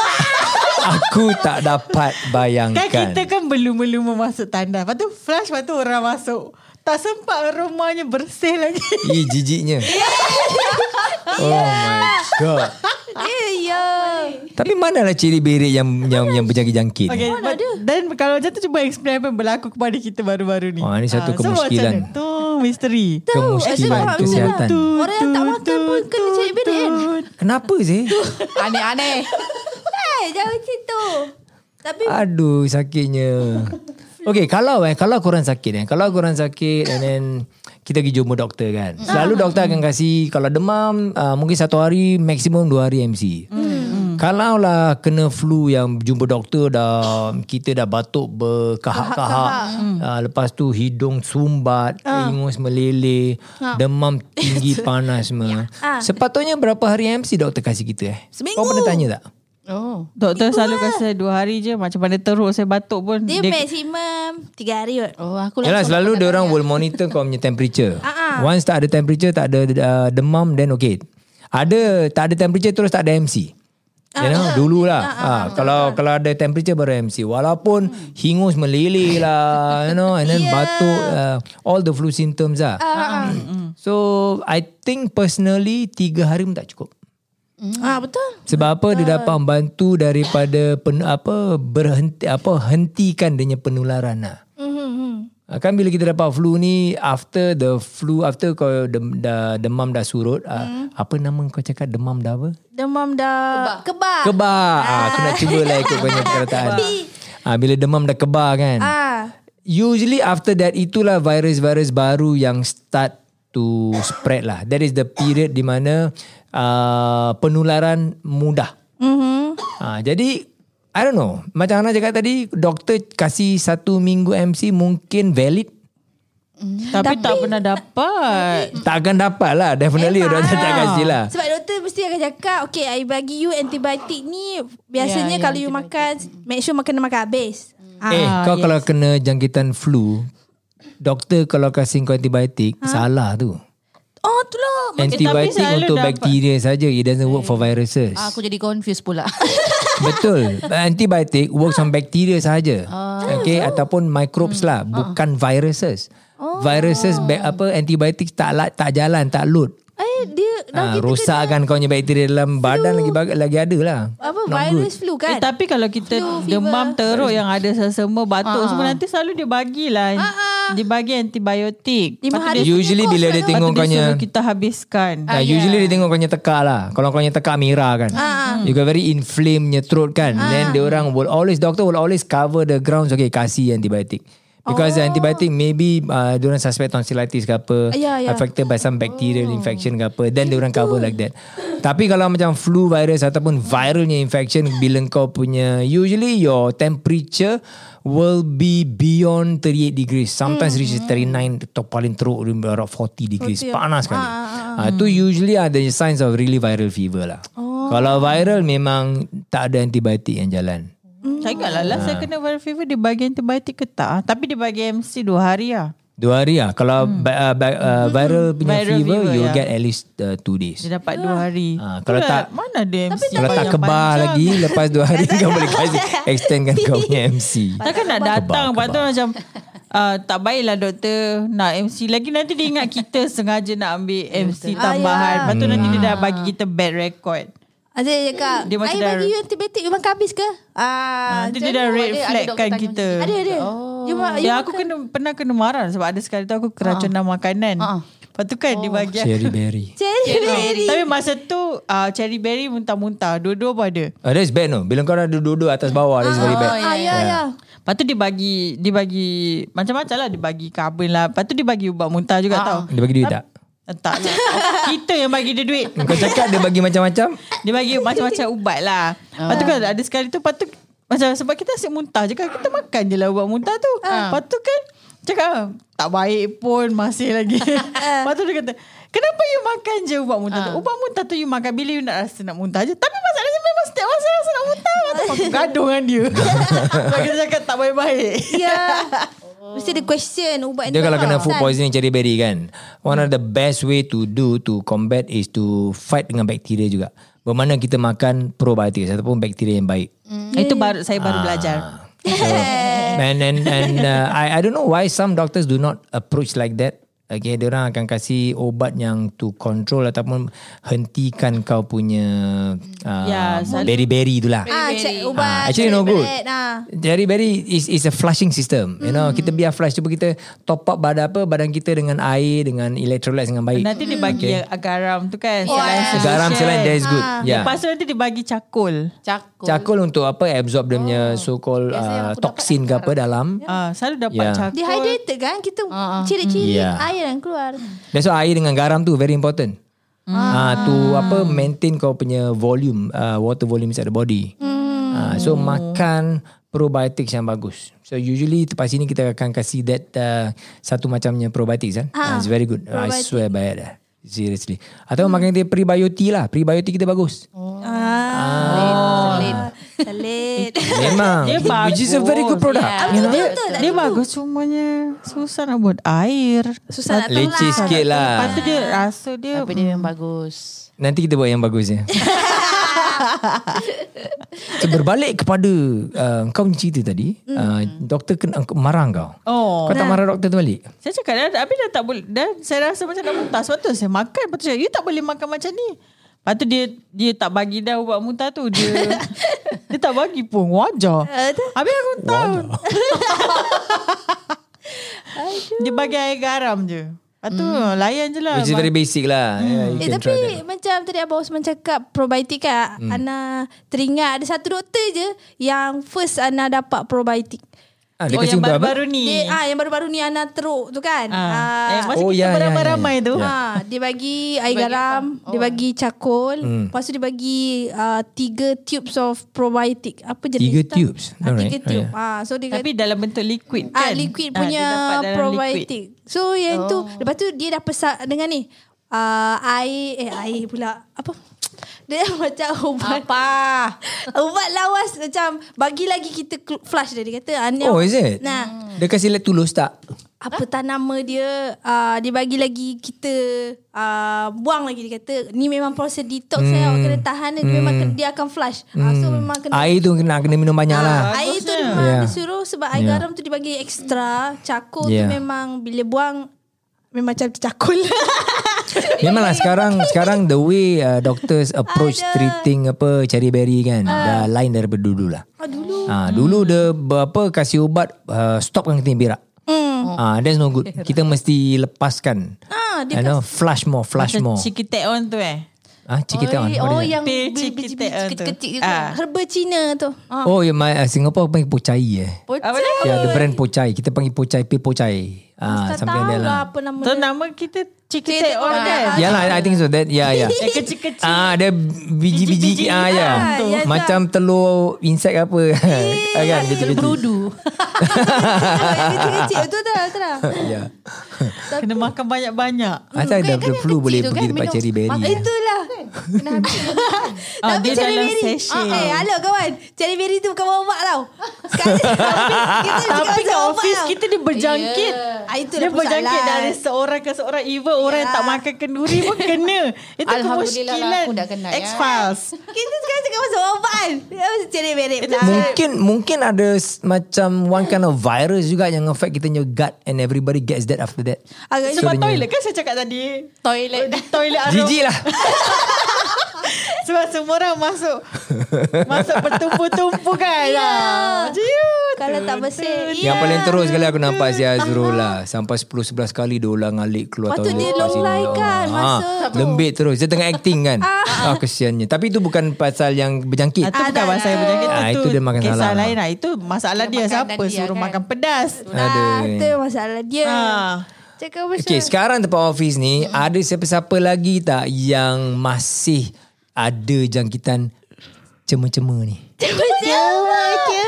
[SPEAKER 3] Aku tak dapat bayangkan.
[SPEAKER 4] Kan kita kan belum-belum masuk tanda. Lepas tu flash, lepas tu orang masuk. Tak sempat rumahnya bersih lagi. [LAUGHS]
[SPEAKER 3] Ih, jijiknya. [LAUGHS] Oh my god.
[SPEAKER 2] Eh, ya.
[SPEAKER 3] Tapi manalah ciri berik yang yang yang berjangkit-jangkit.
[SPEAKER 4] Okay, dan kalau macam tu cuba explain apa yang berlaku kepada kita baru-baru ni.
[SPEAKER 3] Oh, ni satu
[SPEAKER 4] so
[SPEAKER 3] kemuskilan.
[SPEAKER 4] mana? Tu misteri.
[SPEAKER 3] Kemuskilan kesihatan.
[SPEAKER 2] Orang yang tak makan pun kena cari berik kan?
[SPEAKER 3] Kenapa sih? [LAUGHS]
[SPEAKER 1] Aneh-aneh.
[SPEAKER 2] Eh, jangan macam tu. Tapi
[SPEAKER 3] Aduh, sakitnya. Okay, kalau eh, kalau korang sakit eh, kalau korang sakit and then kita pergi jumpa doktor kan. Selalu doktor akan kasih kalau demam uh, mungkin satu hari maksimum dua hari MC. Hmm. Kalau lah kena flu yang jumpa doktor dah kita dah batuk berkahak-kahak. Uh, lepas tu hidung sumbat, ingus meleleh, demam tinggi [LAUGHS] panas semua. Sepatutnya berapa hari MC doktor kasih kita eh?
[SPEAKER 2] Seminggu.
[SPEAKER 3] Kau pernah tanya tak?
[SPEAKER 1] Oh.
[SPEAKER 4] Doktor selalu kasi dua hari je. Macam mana teruk saya batuk pun.
[SPEAKER 2] dia, maksimum tiga hari kot.
[SPEAKER 1] Oh, aku
[SPEAKER 3] Yalah selalu dia orang will monitor kau punya temperature. [LAUGHS]
[SPEAKER 2] Ah,
[SPEAKER 3] Once tak ada temperature, tak ada uh, demam then okay. Ada tak ada temperature terus tak ada MC. You know, dululah. Ah, kalau kalau ada temperature baru MC. Walaupun hingus meleleh lah, you know, and then [LAUGHS] batuk, uh, all the flu symptoms lah. So, I think personally tiga hari pun tak cukup.
[SPEAKER 2] Ah betul.
[SPEAKER 3] Sebab apa dia dapat membantu daripada pen, apa berhenti apa hentikan dia penularan lah.
[SPEAKER 2] Hmm.
[SPEAKER 3] Ah, Kan bila kita dapat flu ni after the flu after kau dem, dah demam dah surut mm. apa nama kau cakap demam dah apa?
[SPEAKER 2] Demam dah kebak.
[SPEAKER 3] Kebar. Ah, aku nak cuba lah ikut punya perkataan. Ah, bila demam dah kebar kan.
[SPEAKER 2] Ah.
[SPEAKER 3] Usually after that itulah virus-virus baru yang start to spread lah. That is the period di mana uh, penularan mudah.
[SPEAKER 2] Mhm.
[SPEAKER 3] Ha, jadi I don't know. Macam Ana cakap tadi, doktor kasih satu minggu MC mungkin valid.
[SPEAKER 4] Tapi, tak pernah dapat.
[SPEAKER 3] Takkan dapat lah. Definitely
[SPEAKER 2] Memang.
[SPEAKER 3] doktor tak kasih lah.
[SPEAKER 2] Sebab doktor mesti akan cakap Okay I bagi you antibiotik ni Biasanya
[SPEAKER 4] Ya, ya,
[SPEAKER 2] kalau you makan Make sure makan makan habis ah.
[SPEAKER 3] Eh, kau
[SPEAKER 4] yes.
[SPEAKER 3] kalau kena jangkitan flu, doktor kalau kasih kau antibiotik, salah tu.
[SPEAKER 2] Oh tu lah
[SPEAKER 3] Antibiotik untuk
[SPEAKER 4] dapat.
[SPEAKER 3] bakteria saja. It doesn't work for viruses.
[SPEAKER 1] Aku jadi confused pula. [LAUGHS]
[SPEAKER 3] Betul. Antibiotik works on bakteria sahaja. Okay, ataupun microbes lah, bukan viruses. Viruses ba- apa antibiotik tak tak jalan, tak load.
[SPEAKER 2] Eh dia
[SPEAKER 3] Ha, rosakkan kau punya bakteria dalam badan lagi lagi ada lah.
[SPEAKER 2] Apa virus flu
[SPEAKER 4] Eh,
[SPEAKER 2] kan
[SPEAKER 4] tapi kalau kita
[SPEAKER 2] Flu,
[SPEAKER 4] demam
[SPEAKER 2] fever.
[SPEAKER 4] teruk yang ada semua batuk semua nanti selalu dia bagilah. Dia bagi antibiotik.
[SPEAKER 2] Lima hari
[SPEAKER 4] dia-
[SPEAKER 3] Usually bila dia tengok kau
[SPEAKER 4] dia
[SPEAKER 3] punya
[SPEAKER 4] kita habiskan.
[SPEAKER 3] Ah, usually dia tengok kau punya tekak lah. Kalau kau punya tekak merah kan. You got very inflamed punya throat kan. Then dia orang will always doctor will always cover the grounds okay kasih antibiotik. Because the antibiotic maybe uh, dia orang suspect tonsillitis ke apa,
[SPEAKER 2] Ya, ya.
[SPEAKER 3] affected by some bacterial infection ke apa, then dia orang cover like that. Tapi kalau macam flu virus ataupun viralnya infection bila kau punya usually your temperature will be beyond 38 degrees. Sometimes reaches 39 atau paling teruk around 40 degrees. Panas sekali. Ah, tu usually ada signs of really viral fever lah. Kalau viral memang tak ada antibiotik yang jalan.
[SPEAKER 4] Tak ingat lah lah saya kena viral fever dia bagi antibiotik ke tak. ah. Tapi dia bagi MC dua hari lah.
[SPEAKER 3] Dua hari lah. Kalau ba- uh, ba- uh, viral punya
[SPEAKER 4] Viral
[SPEAKER 3] fever,
[SPEAKER 4] fever,
[SPEAKER 3] you will
[SPEAKER 4] ya.
[SPEAKER 3] get at least uh, two days.
[SPEAKER 4] Dia dapat dua hari.
[SPEAKER 3] Ah, kalau
[SPEAKER 4] Itulah,
[SPEAKER 3] tak-
[SPEAKER 4] Mana ada MC
[SPEAKER 3] Kalau tak kebar lagi Lepas dua hari Kau boleh kasih [LAUGHS] Extendkan kau punya MC
[SPEAKER 4] Takkan nak datang Lepas tu macam uh, Tak baiklah doktor Nak MC Lagi nanti dia ingat kita Sengaja nak ambil MC tambahan Lepas tu nanti dia dah bagi kita Bad record
[SPEAKER 2] Ada dia cakap
[SPEAKER 4] Dia macam
[SPEAKER 2] I
[SPEAKER 4] dah-
[SPEAKER 2] bagi you antibiotik You makan habis ke? Ah, macam
[SPEAKER 4] dia dah red
[SPEAKER 1] ada- ada
[SPEAKER 4] flag kan kita.
[SPEAKER 2] Ada ada. You, ma- you
[SPEAKER 4] Ya aku kena Pernah kena marah Sebab ada sekali tu Aku keracunan makanan. Lepas tu kan dia bagi aku
[SPEAKER 3] Cherry berry. [LAUGHS]
[SPEAKER 2] Cherry berry.
[SPEAKER 4] Tapi masa tu uh, Cherry berry muntah-muntah. Dua-dua pun ada.
[SPEAKER 3] Oh, That's bad no? Bila kau dah duduk-duduk Atas bawah That's very bad.
[SPEAKER 2] Ah ya ya.
[SPEAKER 4] Lepas tu dia bagi Dia bagi Macam-macam lah. Dia bagi carbon lah. Lepas tu dia bagi ubat muntah juga tau.
[SPEAKER 3] Dia bagi duit tak?
[SPEAKER 4] Tak lah. [LAUGHS] Kita yang bagi dia duit.
[SPEAKER 3] Kau cakap dia bagi macam-macam.
[SPEAKER 4] Dia bagi macam-macam ubat lah. Lepas tu kan ada sekali tu Lepas tu Macam sebab kita asyik muntah je kan Kita makan je lah ubat muntah tu. Lepas tu kan Cakap Tak baik pun Masih lagi. [LAUGHS] Lepas tu dia kata Kenapa you makan je ubat muntah tu? Ubat muntah tu you makan. Bila you nak rasa nak muntah je. Tapi masalahnya memang Setiap masa rasa nak muntah. Lepas tu aku gaduh dengan dia. [LAUGHS] Sebab kita cakap tak baik-baik.
[SPEAKER 2] Ya Mesti ada question ubat
[SPEAKER 3] Dia kalau kena food
[SPEAKER 2] Kan?
[SPEAKER 3] poisoning cherry berry kan. One of the best way to do To combat is to Fight dengan bakteria juga. Bermakna kita makan probiotics Ataupun bakteria yang baik.
[SPEAKER 4] Itu baru saya baru belajar.
[SPEAKER 3] so, And and, and uh, I, I don't know why Some doctors do not approach like that Okay, dia orang akan kasih obat yang to control ataupun hentikan kau punya uh,
[SPEAKER 4] Ya, selalu-
[SPEAKER 3] berry-berry itulah.
[SPEAKER 2] Ah, cek ubat.
[SPEAKER 3] Ah, actually no good.
[SPEAKER 2] Ah.
[SPEAKER 3] Jadi berry is is a flushing system. You know, kita biar flush cuba kita top up badan apa badan kita dengan air dengan electrolytes dengan baik.
[SPEAKER 4] Nanti dia bagi okay. garam tu kan.
[SPEAKER 2] Oh,
[SPEAKER 4] solution.
[SPEAKER 3] Garam selain that is good.
[SPEAKER 2] Ah.
[SPEAKER 3] Yeah.
[SPEAKER 4] Lepas tu nanti dia bagi cakul.
[SPEAKER 1] Cakul.
[SPEAKER 3] Cakul untuk apa absorb dia punya so called
[SPEAKER 1] Biasa yang
[SPEAKER 3] uh, toksin ke apa dalam.
[SPEAKER 4] Ah, selalu dapat
[SPEAKER 3] Ya.
[SPEAKER 4] cakul.
[SPEAKER 2] Dehydrated kan Kita
[SPEAKER 1] Ah,
[SPEAKER 2] cirit-cirit
[SPEAKER 3] Yeah.
[SPEAKER 2] air yang keluar
[SPEAKER 3] That's why air dengan garam tu very important. Ah to apa maintain kau punya volume uh, water volume inside the body. Ah so makan probiotics yang bagus. So usually tempat sini kita akan kasih that uh, satu macamnya probiotics kan. Ah, it's very good. I swear by it. lah. Seriously. Atau makan dia prebiotic lah. Prebiotic kita bagus.
[SPEAKER 2] Ah Selit Selit [LAUGHS]
[SPEAKER 3] Memang.
[SPEAKER 4] Dia
[SPEAKER 3] Which is a very good product.
[SPEAKER 1] Yeah.
[SPEAKER 3] You know?
[SPEAKER 4] Dia, dia bagus cumanya susah nak buat air.
[SPEAKER 2] Susah nak
[SPEAKER 3] Leceh
[SPEAKER 2] tolak
[SPEAKER 3] sikit lah.
[SPEAKER 4] Lepas tu dia rasa dia
[SPEAKER 1] Tapi dia yang bagus.
[SPEAKER 3] Nanti kita buat yang bagusnya. so, [LAUGHS] berbalik kepada uh, kau punya cerita tadi, uh, doktor kena marah kau.
[SPEAKER 4] Oh.
[SPEAKER 3] Kau tak marah doktor tu balik?
[SPEAKER 4] Saya cakap dah, habis dah tak boleh. Dan saya rasa macam nak muntah. Sebab tu saya makan. Lepas tu saya, you tak boleh makan macam ni. Lepas tu dia dia tak bagi dah ubat muntah tu. Dia [LAUGHS] dia tak bagi pun. Wajar. Habis aku tahu. dia bagi air garam je. Lepas tu layan je lah.
[SPEAKER 3] Which is very basic lah. Yeah, you
[SPEAKER 2] Eh, tapi macam tadi Abang Osman cakap probiotik kan hmm. Ana teringat ada satu doktor je yang first Ana dapat probiotik.
[SPEAKER 3] Ah, dia
[SPEAKER 4] oh
[SPEAKER 3] kasi
[SPEAKER 4] yang
[SPEAKER 3] apa?
[SPEAKER 4] baru-baru ni.
[SPEAKER 2] Dia ah yang baru-baru ni Ana teruk tu kan.
[SPEAKER 4] Ah. Eh, masa
[SPEAKER 3] Oh,
[SPEAKER 4] kita
[SPEAKER 3] ya, ya,
[SPEAKER 4] beramai-ramai
[SPEAKER 3] ya,
[SPEAKER 4] tu.
[SPEAKER 3] ya.
[SPEAKER 2] Ha, dia bagi air garam,
[SPEAKER 1] apa?
[SPEAKER 2] dia
[SPEAKER 1] Oh.
[SPEAKER 2] bagi cakul,
[SPEAKER 3] Hmm.
[SPEAKER 2] lepas tu dia bagi uh, tiga tubes of probiotic. Apa jenis
[SPEAKER 3] Tiga
[SPEAKER 2] tu?
[SPEAKER 3] tubes?
[SPEAKER 2] Ah,
[SPEAKER 3] Alright.
[SPEAKER 2] tiga
[SPEAKER 3] Oh,
[SPEAKER 2] tube.
[SPEAKER 3] yeah.
[SPEAKER 2] Ah, so dia
[SPEAKER 4] Tapi dalam bentuk liquid
[SPEAKER 2] ah,
[SPEAKER 4] kan.
[SPEAKER 2] liquid
[SPEAKER 4] Ah,
[SPEAKER 2] punya
[SPEAKER 4] dia dapat dalam
[SPEAKER 2] probiotic. So yang
[SPEAKER 1] Oh.
[SPEAKER 2] tu lepas tu dia dah pesan dengan ni uh, air eh air pula apa? Dia [LAUGHS] macam ubat
[SPEAKER 1] Apa?
[SPEAKER 2] ubat lawas macam bagi lagi kita flush dia dia kata ah, ni
[SPEAKER 3] Oh, is it?
[SPEAKER 2] Nah,
[SPEAKER 3] Dia kasi let tulus tak?
[SPEAKER 2] apa tak nama dia uh, dia bagi lagi kita uh, buang lagi dia kata ni memang proses detox hmm. saya awak kena tahan dia memang kena, dia akan flush hmm. uh, so memang kena
[SPEAKER 3] Air tu kena kena minum banyak lah.
[SPEAKER 2] Ah, air tu memang
[SPEAKER 3] Yeah.
[SPEAKER 2] disuruh sebab air
[SPEAKER 3] Yeah.
[SPEAKER 2] garam tu dibagi ekstra cakul
[SPEAKER 3] Yeah.
[SPEAKER 2] tu memang bila buang memang macam cakul [LAUGHS]
[SPEAKER 3] Memanglah sekarang sekarang the way uh, doctors approach
[SPEAKER 2] Aduh.
[SPEAKER 3] treating apa cherry berry kan dah lain daripada dulu lah.
[SPEAKER 2] ah, dulu
[SPEAKER 3] Ah, dulu dia berapa kasih ubat uh, stopkan keting berak.
[SPEAKER 2] hmm.
[SPEAKER 3] Ah, that's no good. Kita mesti lepaskan.
[SPEAKER 2] ah, dia
[SPEAKER 3] You know, flush more, flush
[SPEAKER 4] Macam
[SPEAKER 3] more.
[SPEAKER 4] Cikitek on tu eh.
[SPEAKER 3] Ah, cikita on.
[SPEAKER 1] Oh, oh yang
[SPEAKER 4] tu.
[SPEAKER 1] kecil-kecil tu.
[SPEAKER 4] Ah.
[SPEAKER 2] herba Cina tu
[SPEAKER 3] Oh, yeah, my uh, Singapore panggil pocai eh.
[SPEAKER 4] Dia?
[SPEAKER 3] Ya, yeah, the brand pocai. Kita panggil pocai, pil pocai. Ah,
[SPEAKER 2] tak
[SPEAKER 3] something
[SPEAKER 2] tahu
[SPEAKER 3] like that
[SPEAKER 2] lah
[SPEAKER 3] lah.
[SPEAKER 2] apa nama
[SPEAKER 4] Tu
[SPEAKER 2] dia
[SPEAKER 4] nama kita Cikitek on
[SPEAKER 2] on.
[SPEAKER 4] kan.
[SPEAKER 3] Ya lah, I think so. That, [LAUGHS] yeah, yeah.
[SPEAKER 4] Kecil-kecil.
[SPEAKER 3] Ah, ada biji-biji ah ya.
[SPEAKER 2] Ah, ya,
[SPEAKER 3] Macam telur insek apa [LAUGHS] kan kecil-kecil.
[SPEAKER 1] Berudu. [LAUGHS]
[SPEAKER 2] kecil-kecil tu dah tu dah
[SPEAKER 3] Ya.
[SPEAKER 4] Kena makan banyak-banyak.
[SPEAKER 3] Asal
[SPEAKER 1] Kan-
[SPEAKER 3] ada
[SPEAKER 1] kan
[SPEAKER 3] flu boleh
[SPEAKER 1] tu
[SPEAKER 3] pergi
[SPEAKER 1] kan,
[SPEAKER 3] tempat
[SPEAKER 1] minum.
[SPEAKER 3] cherry berry.
[SPEAKER 1] Mak-
[SPEAKER 3] eh.
[SPEAKER 2] itulah
[SPEAKER 1] Kena habis. [LAUGHS]
[SPEAKER 4] Ah,
[SPEAKER 2] Tapi
[SPEAKER 4] dia
[SPEAKER 2] cherry
[SPEAKER 4] dalam
[SPEAKER 2] berry ah, Eh halo kawan Cherry berry tu bukan ubat tau Sekarang [LAUGHS] kita
[SPEAKER 4] Tapi kat office
[SPEAKER 2] tau.
[SPEAKER 4] kita dia berjangkit.
[SPEAKER 1] Ya.
[SPEAKER 2] Ah, itulah
[SPEAKER 4] Dia berjangkit dari seorang ke seorang. Even orang yang tak
[SPEAKER 2] Ya.
[SPEAKER 4] makan kenduri pun kena. [LAUGHS] Itu
[SPEAKER 1] lah,
[SPEAKER 4] kemuskilan.
[SPEAKER 1] aku dah kena, ya.
[SPEAKER 4] X-Files.
[SPEAKER 2] Kita sekarang cakap pasal ubat Pasal cherry berry
[SPEAKER 3] Mungkin mungkin ada macam one kind of virus juga yang affect kita punya gut and everybody gets that after that.
[SPEAKER 2] Agaknya
[SPEAKER 4] Sebab
[SPEAKER 3] So, dia-
[SPEAKER 4] toilet kan saya cakap tadi.
[SPEAKER 1] Toilet.
[SPEAKER 4] Toilet aroma.
[SPEAKER 3] Jijik lah. [LAUGHS]
[SPEAKER 4] Sebab semua orang masuk masuk bertumpu-tumpu kan.
[SPEAKER 2] Ya.
[SPEAKER 4] Ciut.
[SPEAKER 2] Kalau tak bersih
[SPEAKER 3] Yang paling terus sekali aku nampak si Azrul lah. Sampai 10-11 kali dia ulang alik keluar
[SPEAKER 2] Patut dia long lie kan,
[SPEAKER 3] Ah,
[SPEAKER 2] masa-
[SPEAKER 3] Lembit terus. Dia tengah acting kan. ah, kesiannya. Tapi itu bukan pasal yang berjangkit.
[SPEAKER 4] Itu
[SPEAKER 2] Ah,
[SPEAKER 4] bukan pasal yang berjangkit
[SPEAKER 3] Ah,
[SPEAKER 4] itu,
[SPEAKER 3] itu dia makan
[SPEAKER 4] kisah
[SPEAKER 3] salah.
[SPEAKER 4] lain lah. Itu masalah
[SPEAKER 1] Dia
[SPEAKER 4] dia, siapa
[SPEAKER 1] dia
[SPEAKER 4] suruh
[SPEAKER 1] kan.
[SPEAKER 4] makan pedas.
[SPEAKER 2] Itu masalah dia
[SPEAKER 4] Ah.
[SPEAKER 2] Cakap pasal
[SPEAKER 3] Okay, sekarang tempat office ni ada siapa-siapa lagi tak yang masih ada jangkitan cema-cema ni?
[SPEAKER 2] Ada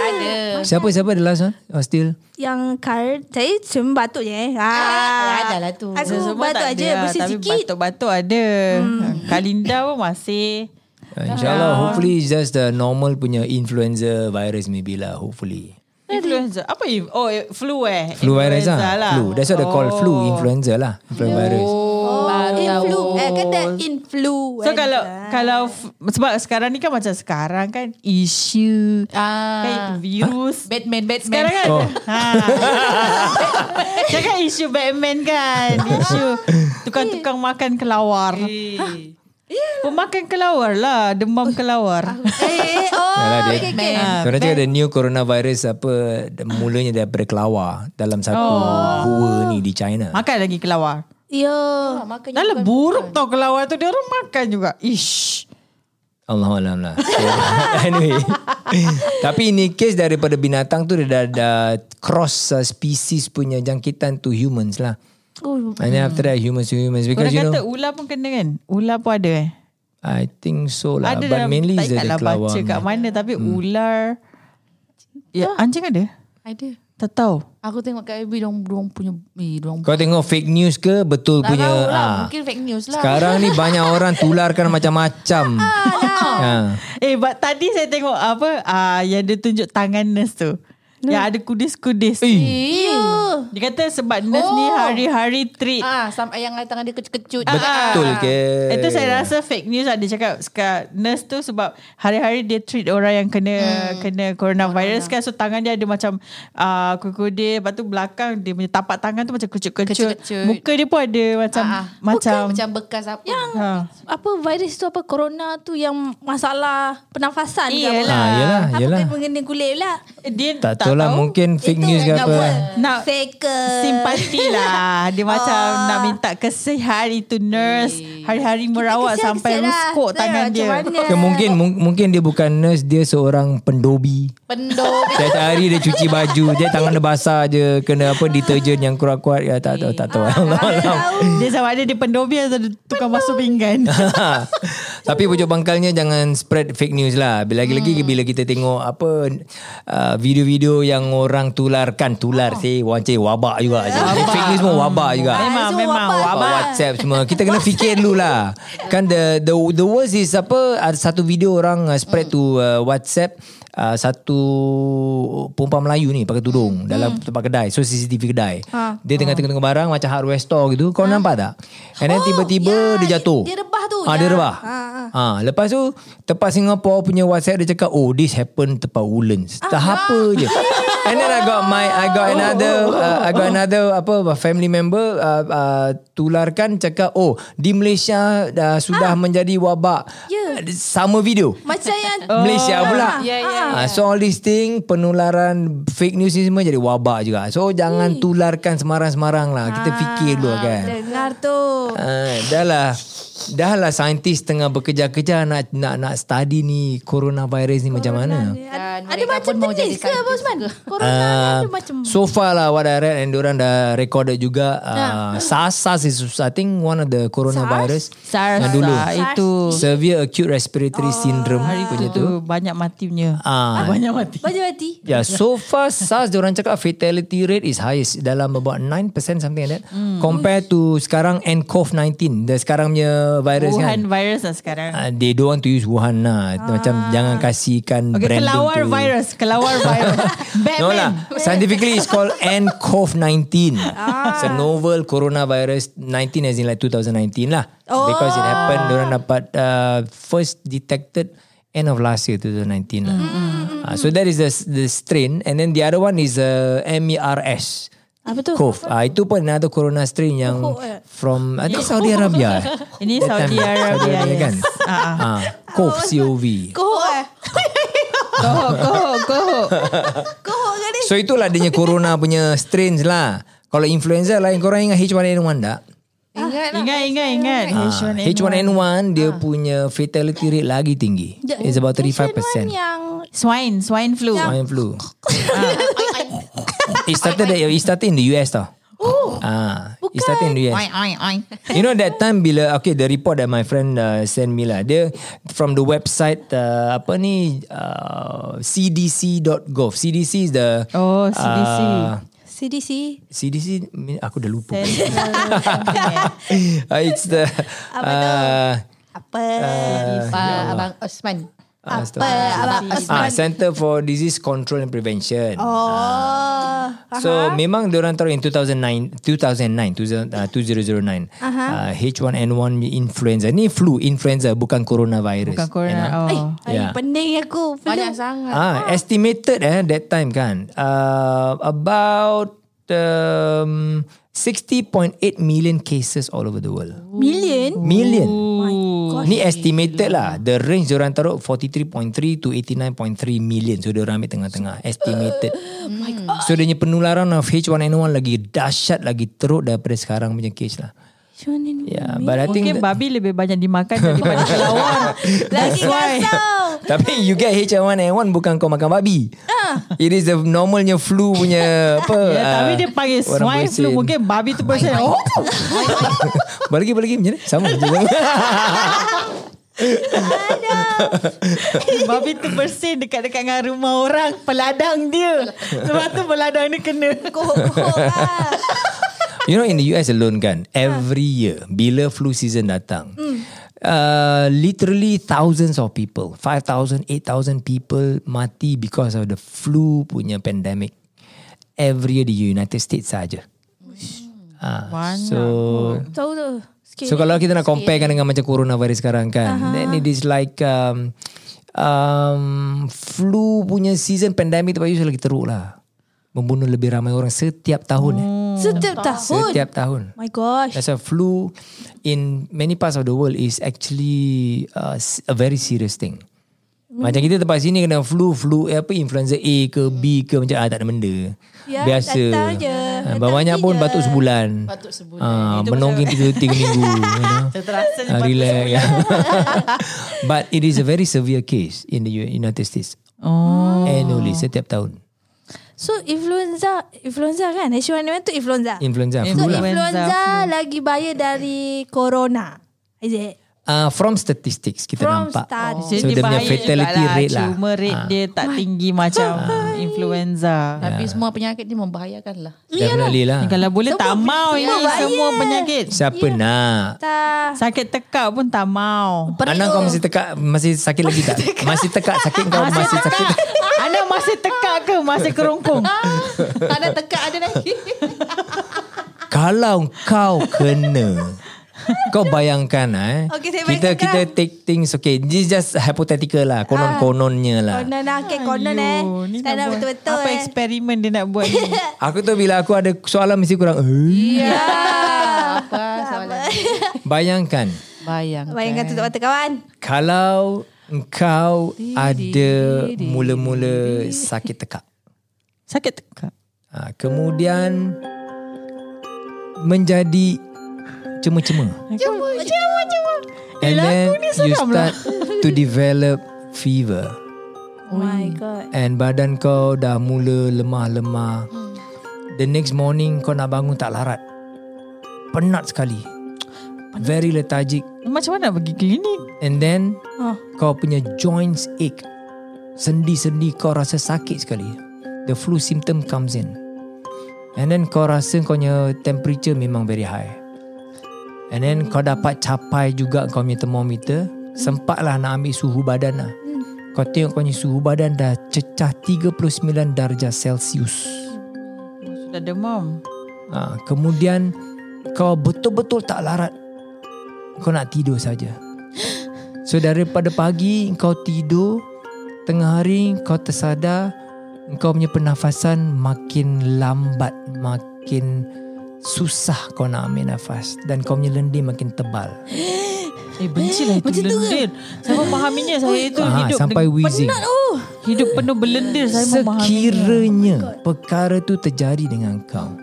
[SPEAKER 1] Ada.
[SPEAKER 3] Siapa-siapa the last one? Oh, still?
[SPEAKER 2] Yang card Saya cuma batuk je eh. ah,
[SPEAKER 1] ada lah tu.
[SPEAKER 2] Aku
[SPEAKER 4] Semua
[SPEAKER 2] batuk aja
[SPEAKER 4] lah,
[SPEAKER 2] Bersih
[SPEAKER 4] Tapi
[SPEAKER 2] sikit
[SPEAKER 4] batuk-batuk ada. Hmm. Kalinda pun masih.
[SPEAKER 3] Uh, InsyaAllah, hopefully it's just the normal punya influenza virus maybe lah, hopefully.
[SPEAKER 4] Influenza. Apa if, oh flu eh?
[SPEAKER 3] Flu virus
[SPEAKER 4] Influenza
[SPEAKER 3] lah. Flu. That's what they call flu. Influenza lah. Influenza virus.
[SPEAKER 1] Oh.
[SPEAKER 2] Influ eh kata influ.
[SPEAKER 4] So kalau kalau sebab sekarang ni kan macam sekarang kan isu
[SPEAKER 1] Ah.
[SPEAKER 4] kan virus
[SPEAKER 1] Batman, Batman.
[SPEAKER 4] Sekarang kan
[SPEAKER 3] Oh.
[SPEAKER 4] ha. Cakap isu Batman kan Isu Tukang-tukang makan kelawar Pemakan kelawar lah Demam kelawar [LAUGHS]
[SPEAKER 2] eh oh
[SPEAKER 3] Yalah, dia-
[SPEAKER 2] okay, okay.
[SPEAKER 3] Sebenarnya cakap ada new coronavirus apa mulanya daripada kelawar dalam satu
[SPEAKER 4] Oh.
[SPEAKER 3] gua ni di China.
[SPEAKER 4] Makan lagi kelawar
[SPEAKER 2] Ya.
[SPEAKER 1] Ah,
[SPEAKER 4] lah
[SPEAKER 1] bukan-
[SPEAKER 4] buruk tau kelawar tu Dia orang makan juga Ish
[SPEAKER 3] Allah Alam lah. So, [LAUGHS] anyway. Tapi ini case daripada binatang tu dia dah, dah cross uh, species punya jangkitan to humans lah.
[SPEAKER 2] Oh,
[SPEAKER 3] And then after that humans to humans because
[SPEAKER 4] Orang
[SPEAKER 3] you
[SPEAKER 4] kata
[SPEAKER 3] know
[SPEAKER 4] ular pun kena kan Ular pun ada eh
[SPEAKER 3] I think so lah
[SPEAKER 4] Ada
[SPEAKER 3] but
[SPEAKER 4] dalam
[SPEAKER 3] mainly
[SPEAKER 4] Tak
[SPEAKER 3] is the kelawar.
[SPEAKER 4] baca kat mana Tapi ular Ya anjing ada
[SPEAKER 1] Ada.
[SPEAKER 4] Tak tahu
[SPEAKER 1] Aku tengok kat FB Diorang, diorang punya eh, diorang
[SPEAKER 3] Kau tengok fake news ke betul
[SPEAKER 1] Tak
[SPEAKER 3] punya
[SPEAKER 1] tahu lah
[SPEAKER 3] ah.
[SPEAKER 1] Mungkin fake news lah
[SPEAKER 3] Sekarang ni banyak [LAUGHS] orang tularkan macam-macam. ha.
[SPEAKER 4] Eh but tadi saya tengok apa ah Yang dia tunjuk tangan nurse tu Yang ada kudis-kudis
[SPEAKER 1] Eh.
[SPEAKER 4] Dia kata sebab nurse ni
[SPEAKER 1] Oh.
[SPEAKER 4] hari-hari treat
[SPEAKER 1] Ah, sampai yang tangan dia kecut-kecut.
[SPEAKER 3] Betul
[SPEAKER 1] Ah.
[SPEAKER 3] ke?
[SPEAKER 4] Itu saya rasa fake news lah Dia cakap sekarang, Nurse tu sebab Hari-hari dia treat orang yang kena Kena coronavirus kan So tangan dia ada macam uh, Kuku-kuku Lepas tu belakang Dia punya tapak tangan tu Macam kecut-kecut. Muka dia pun ada Macam
[SPEAKER 1] Ah, ah.
[SPEAKER 4] Macam
[SPEAKER 1] Macam bekas apa.
[SPEAKER 2] Yang
[SPEAKER 4] ha.
[SPEAKER 2] apa virus tu apa corona tu yang masalah pernafasan ke apa?
[SPEAKER 4] Iyalah.
[SPEAKER 3] Ah, yelah,
[SPEAKER 2] Apa
[SPEAKER 3] yelah.
[SPEAKER 2] kena mengenai kulit pula?
[SPEAKER 4] Dia
[SPEAKER 3] Tak tahu lah mungkin fake
[SPEAKER 2] Itu
[SPEAKER 3] news ke apa.
[SPEAKER 4] Nak
[SPEAKER 2] fake ke?
[SPEAKER 4] Simpati lah Dia macam
[SPEAKER 2] Ah.
[SPEAKER 4] Nak minta kesihan Itu nurse Hari-hari merawat
[SPEAKER 2] kesian-
[SPEAKER 4] Sampai
[SPEAKER 2] kesian lah.
[SPEAKER 4] ruskuk
[SPEAKER 2] Saya
[SPEAKER 4] tangan dia?
[SPEAKER 3] Okay, mungkin mung- mungkin dia bukan nurse dia seorang pendobi.
[SPEAKER 1] Pendok.
[SPEAKER 3] Setiap hari dia cuci baju Dia tangan dia basah je Kena apa Deterjen yang kuat-kuat ya, Tak tahu Tak tahu [LAUGHS] Allah Allah
[SPEAKER 4] Dia sama ada dia pendobi Atau tukang basuh pinggan [LAUGHS]
[SPEAKER 3] Tapi pujuk bangkalnya Jangan spread fake news lah. Lagi-lagi bila kita tengok Apa uh, Video-video yang orang tularkan Tular sih. Wancik wabak juga Fake news semua wabak. juga.
[SPEAKER 4] Memang Memang
[SPEAKER 2] wabak.
[SPEAKER 3] Wabak.
[SPEAKER 4] Wabak
[SPEAKER 3] WhatsApp semua. Kita kena fikir dulu lah. Kan the the the worst is apa Ada satu video orang uh, spread to uh, WhatsApp uh, Satu Perempuan Melayu ni Pakai tudung Dalam tempat kedai. So CCTV kedai.
[SPEAKER 2] Ha.
[SPEAKER 3] Dia tengah-tengah barang Macam hardware store gitu. Kau nampak tak? And then
[SPEAKER 2] Oh,
[SPEAKER 3] tiba-tiba
[SPEAKER 2] ya,
[SPEAKER 3] Dia jatuh.
[SPEAKER 2] dia rebah tu,
[SPEAKER 3] Ah,
[SPEAKER 2] ya.
[SPEAKER 3] Dia rebah.
[SPEAKER 2] Ha,
[SPEAKER 3] ha, Lepas tu Tempat Singapore punya WhatsApp Dia cakap Oh this happen tempat Woodlands.
[SPEAKER 2] Ah,
[SPEAKER 3] Tak apa je [LAUGHS] And then I got my I got another uh, I got another apa family member uh, uh, tularkan cakap oh di Malaysia uh, sudah menjadi wabak.
[SPEAKER 2] Ya.
[SPEAKER 3] Sama video.
[SPEAKER 2] Macam yang [LAUGHS]
[SPEAKER 3] Malaysia pula.
[SPEAKER 1] Ya, ya,
[SPEAKER 3] Ah, so all these thing penularan fake news ni semua jadi wabak juga. So jangan tularkan sembarang-sembarang lah. Kita fikir dulu kan.
[SPEAKER 2] dengar tu.
[SPEAKER 3] Ah, dah lah Dah lah saintis tengah bekerja-kerja nak nak nak study ni coronavirus ni macam mana.
[SPEAKER 2] Ada,
[SPEAKER 1] Dan
[SPEAKER 2] ada
[SPEAKER 1] mereka
[SPEAKER 2] macam
[SPEAKER 1] pun mau
[SPEAKER 2] jenis
[SPEAKER 1] jadi
[SPEAKER 2] ke apa Osman? Corona ni
[SPEAKER 3] Uh,
[SPEAKER 2] ada macam
[SPEAKER 3] so far lah what I read and diorang dah recorded juga uh, SARS SARS is I think one of the coronavirus
[SPEAKER 4] SARS
[SPEAKER 3] yang dulu
[SPEAKER 4] lah Itu
[SPEAKER 3] severe acute respiratory syndrome
[SPEAKER 4] Hari
[SPEAKER 3] punya
[SPEAKER 4] tu
[SPEAKER 3] tu
[SPEAKER 4] banyak matinya
[SPEAKER 3] ah
[SPEAKER 4] Banyak mati
[SPEAKER 2] Baju mati.
[SPEAKER 3] Yeah, so far SARS diorang cakap fatality rate is highest dalam about 9% something like that.
[SPEAKER 4] Hmm.
[SPEAKER 3] Compare to sekarang nCoV-19, the sekarang punya virus
[SPEAKER 4] Wuhan
[SPEAKER 3] kan.
[SPEAKER 4] virus lah sekarang
[SPEAKER 3] Uh, they don't want to use Wuhan lah. Macam jangan kasihkan
[SPEAKER 4] Okay,
[SPEAKER 3] branding
[SPEAKER 4] kelawar
[SPEAKER 3] tu.
[SPEAKER 4] virus Kelawar [LAUGHS] virus Batman
[SPEAKER 3] No lah. Scientifically, it's called nCoV-19. It's a novel coronavirus 19 as in like 2019 lah. Because it happened, orang dapat uh, first detected end of last year 2019 lah. Uh, so that is the the strain, and then the other one is uh, MERS.
[SPEAKER 2] Apa tu?
[SPEAKER 3] Cove. Ah itu pun another corona strain yang
[SPEAKER 2] Oh, eh.
[SPEAKER 3] from I think Saudi Arabia. [LAUGHS]
[SPEAKER 4] Ini
[SPEAKER 3] That
[SPEAKER 4] Saudi
[SPEAKER 3] time.
[SPEAKER 4] Arabia,
[SPEAKER 3] Saudi Arabia
[SPEAKER 4] yes.
[SPEAKER 3] kan. Ah, Cove COV.
[SPEAKER 2] Kohok eh.
[SPEAKER 4] Kohok Kohok Kohok
[SPEAKER 2] Kohok ke ni?
[SPEAKER 3] So itulah dia corona punya strains lah. Kalau influenza lain korang ingat H1N1 tak?
[SPEAKER 1] Ingat lah.
[SPEAKER 4] Ingat ingat ingat
[SPEAKER 3] Ah,
[SPEAKER 4] H1N1
[SPEAKER 3] H1N1 dia punya fatality rate lagi tinggi. It's about 35%.
[SPEAKER 2] H1N1 yang
[SPEAKER 4] Swine Swine flu
[SPEAKER 3] Swine flu. [LAUGHS] it started it started in the US tau. Oh, ah, it started in the US.
[SPEAKER 1] Oi, oi, oi. [LAUGHS]
[SPEAKER 3] You know that time bila okay the report that my friend uh, send me lah dia from the website uh, apa ni uh, cdc.gov CDC is the
[SPEAKER 4] Oh, CDC.
[SPEAKER 3] uh,
[SPEAKER 2] CDC.
[SPEAKER 3] CDC aku dah lupa [LAUGHS] [LAUGHS] uh, it's the uh,
[SPEAKER 2] Apa?
[SPEAKER 3] Uh,
[SPEAKER 1] Pak Abang Osman.
[SPEAKER 3] Apa?
[SPEAKER 2] Apa?
[SPEAKER 3] Ah, Center for Disease Control and Prevention.
[SPEAKER 2] Oh.
[SPEAKER 3] So memang diorang taruh in 2009 2009 2000, uh, 2009 uh, H1N1 influenza ni flu influenza bukan coronavirus
[SPEAKER 4] Bukan corona. Oh.
[SPEAKER 2] Ay,
[SPEAKER 3] Yeah.
[SPEAKER 2] pening aku.
[SPEAKER 1] Banyak sangat.
[SPEAKER 3] Ah, estimated eh that time kan. Uh, about um, 60.8 million cases all over the world.
[SPEAKER 2] Million?
[SPEAKER 3] Million.
[SPEAKER 2] Gosh.
[SPEAKER 3] Ni estimated lah. The range diorang taruh 43.3 to 89.3 million. So diorang ambil tengah-tengah. Estimated.
[SPEAKER 2] Oh my God.
[SPEAKER 3] So dia punya penularan of H1N1 lagi dahsyat lagi teruk daripada sekarang punya case lah. Yeah, but I think
[SPEAKER 4] Mungkin
[SPEAKER 3] that-
[SPEAKER 4] babi lebih banyak dimakan daripada [LAUGHS] kelawar.
[SPEAKER 2] Lagi gasau.
[SPEAKER 3] Tapi you get H1N1 bukan kau makan babi. It is the normalnya flu punya [LAUGHS] apa.
[SPEAKER 4] Ya,
[SPEAKER 3] ah,
[SPEAKER 4] tapi dia panggil swine flu. Mungkin babi tu bersin. Oh, [LAUGHS]
[SPEAKER 3] Balik balik macam mana? Sama je.
[SPEAKER 4] babi tu bersin dekat-dekat dengan rumah orang. Peladang dia. Lepas tu peladang ni kena.
[SPEAKER 2] Kohok-kohok lah.
[SPEAKER 3] You know in the US alone kan Every year Bila flu season datang uh, Literally thousands of people 5,000, 8,000 people Mati because of the flu punya pandemic Every year di United States saja.
[SPEAKER 4] Banyak
[SPEAKER 3] so
[SPEAKER 2] Tahu tu. Sikit.
[SPEAKER 3] So kalau kita nak comparekan dengan macam coronavirus sekarang kan, uh-huh. then it is like um, um, flu punya season pandemic tu usually lagi teruk lah. Membunuh lebih ramai orang setiap tahun. Eh.
[SPEAKER 2] Setiap tahun.
[SPEAKER 3] Setiap tahun.
[SPEAKER 2] My gosh.
[SPEAKER 3] That's why flu in many parts of the world is actually uh, a very serious thing. Macam kita tempat sini kena flu, flu eh, apa influenza A ke B ke macam ah, tak ada benda.
[SPEAKER 2] Ya,
[SPEAKER 3] Biasa.
[SPEAKER 2] datang je. Datang
[SPEAKER 3] banyak pun
[SPEAKER 2] je.
[SPEAKER 3] batuk sebulan.
[SPEAKER 1] Batuk sebulan.
[SPEAKER 3] Ah, menongging tiga, tiga [LAUGHS] minggu. you know.
[SPEAKER 4] Terasa
[SPEAKER 3] Ah, relax. Yeah. [LAUGHS] But it is a very severe case in the United States.
[SPEAKER 4] Oh.
[SPEAKER 3] Annually, setiap tahun.
[SPEAKER 2] So influenza, influenza kan? H1N1 tu influenza.
[SPEAKER 3] Influenza,
[SPEAKER 2] So
[SPEAKER 3] lah.
[SPEAKER 2] influenza,
[SPEAKER 4] Influenza,
[SPEAKER 2] lagi bahaya dari corona. Is it?
[SPEAKER 3] Uh, from statistics kita
[SPEAKER 2] From
[SPEAKER 3] nampak.
[SPEAKER 2] statistics.
[SPEAKER 3] So dia punya fatality
[SPEAKER 4] jugalah.
[SPEAKER 3] rate lah.
[SPEAKER 4] Cuma rate
[SPEAKER 3] Ah.
[SPEAKER 4] dia tak tinggi macam influenza.
[SPEAKER 1] Tapi semua penyakit ni membahayakan lah.
[SPEAKER 3] Definitely lah.
[SPEAKER 4] Ni kalau boleh tak mau ini
[SPEAKER 2] bahaya.
[SPEAKER 4] semua penyakit.
[SPEAKER 3] Siapa nak?
[SPEAKER 2] Tak.
[SPEAKER 4] Sakit tekak pun tak mau.
[SPEAKER 3] Anak kau masih tekak Masih sakit lagi tak? Masih tekak sakit kau masih sakit [LAUGHS]
[SPEAKER 4] Anak masih tekak ke? Masih kerongkong?
[SPEAKER 1] ada tekak ada lagi.
[SPEAKER 3] Kalau kau kena Kau bayangkan eh
[SPEAKER 2] Okey, saya
[SPEAKER 3] Kita
[SPEAKER 2] bayangkan
[SPEAKER 3] kita
[SPEAKER 2] sekarang.
[SPEAKER 3] take things Okay This just hypothetical lah Konon-kononnya lah
[SPEAKER 2] Konon lah. Okay, konon eh. Tak
[SPEAKER 4] nak buat-
[SPEAKER 2] betul-betul
[SPEAKER 4] Apa
[SPEAKER 2] eh.
[SPEAKER 4] eksperimen dia nak buat ni? [LAUGHS]
[SPEAKER 3] Aku tu bila aku ada soalan Mesti kurang eh.
[SPEAKER 2] Ya. [LAUGHS]
[SPEAKER 1] Apa soalan?
[SPEAKER 3] Bayangkan
[SPEAKER 1] Bayang.
[SPEAKER 2] Bayangkan tutup mata kawan.
[SPEAKER 3] Kalau Engkau ada Mula-mula Sakit tekak
[SPEAKER 4] Sakit tekak.
[SPEAKER 3] ha, Kemudian Menjadi Cema-cema
[SPEAKER 2] Cuma, cuma, cuma.
[SPEAKER 3] And then You start To develop Fever
[SPEAKER 2] Oh my god.
[SPEAKER 3] And badan kau dah mula lemah-lemah. The next morning kau nak bangun tak larat. Penat sekali. Very lethargic.
[SPEAKER 4] Macam mana nak pergi klinik?
[SPEAKER 3] And then
[SPEAKER 2] Oh.
[SPEAKER 3] kau punya joints ache. Sendi-sendi kau rasa sakit sekali. The flu symptom comes in. And then kau rasa kau punya temperature memang very high. And then kau dapat capai juga kau punya thermometer. Sempatlah nak ambil suhu badan lah. Kau tengok kau punya suhu badan dah cecah 39 darjah Celsius.
[SPEAKER 4] Sudah demam.
[SPEAKER 3] Ha, kemudian kau betul-betul tak larat. Kau nak tidur saja. So daripada pagi kau tidur, tengah hari kau tersadar kau punya pernafasan makin lambat, makin susah kau nak ambil nafas dan kau punya lendir makin tebal.
[SPEAKER 4] Eh benci lah itu
[SPEAKER 2] Macam tu ke?
[SPEAKER 4] lendir. Saya memahaminya saya itu
[SPEAKER 3] Ha,
[SPEAKER 4] hidup
[SPEAKER 3] sampai wheezing.
[SPEAKER 2] Oh.
[SPEAKER 4] hidup penuh belendir saya memahaminya.
[SPEAKER 3] Sekiranya perkara tu terjadi dengan kau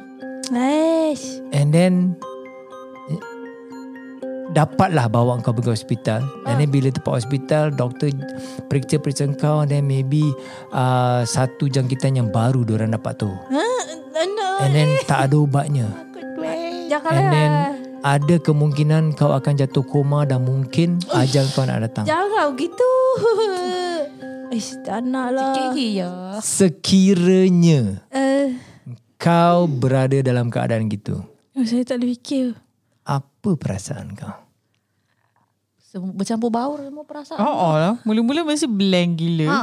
[SPEAKER 2] Aish.
[SPEAKER 3] And then eh, Dapatlah bawa kau pergi hospital And then bila tempat hospital Doktor periksa-periksa kau And then maybe uh, Satu jangkitan yang baru Diorang dapat tu
[SPEAKER 2] Huh? No.
[SPEAKER 3] And then tak ada ubatnya
[SPEAKER 2] Janganlah.
[SPEAKER 3] And then Ada kemungkinan Kau akan jatuh koma Dan mungkin Ajal kau nak datang
[SPEAKER 2] Jangan begitu. [LAUGHS] Ish, tak nak lah.
[SPEAKER 1] Ya.
[SPEAKER 3] Sekiranya
[SPEAKER 2] Uh,
[SPEAKER 3] Kau berada dalam keadaan gitu
[SPEAKER 2] oh, saya tak boleh fikir.
[SPEAKER 3] Apa perasaan kau?
[SPEAKER 1] Bercampur baur semua perasaan.
[SPEAKER 4] Oh, oh lah. Mula-mula mesti blank gila.
[SPEAKER 1] Ha.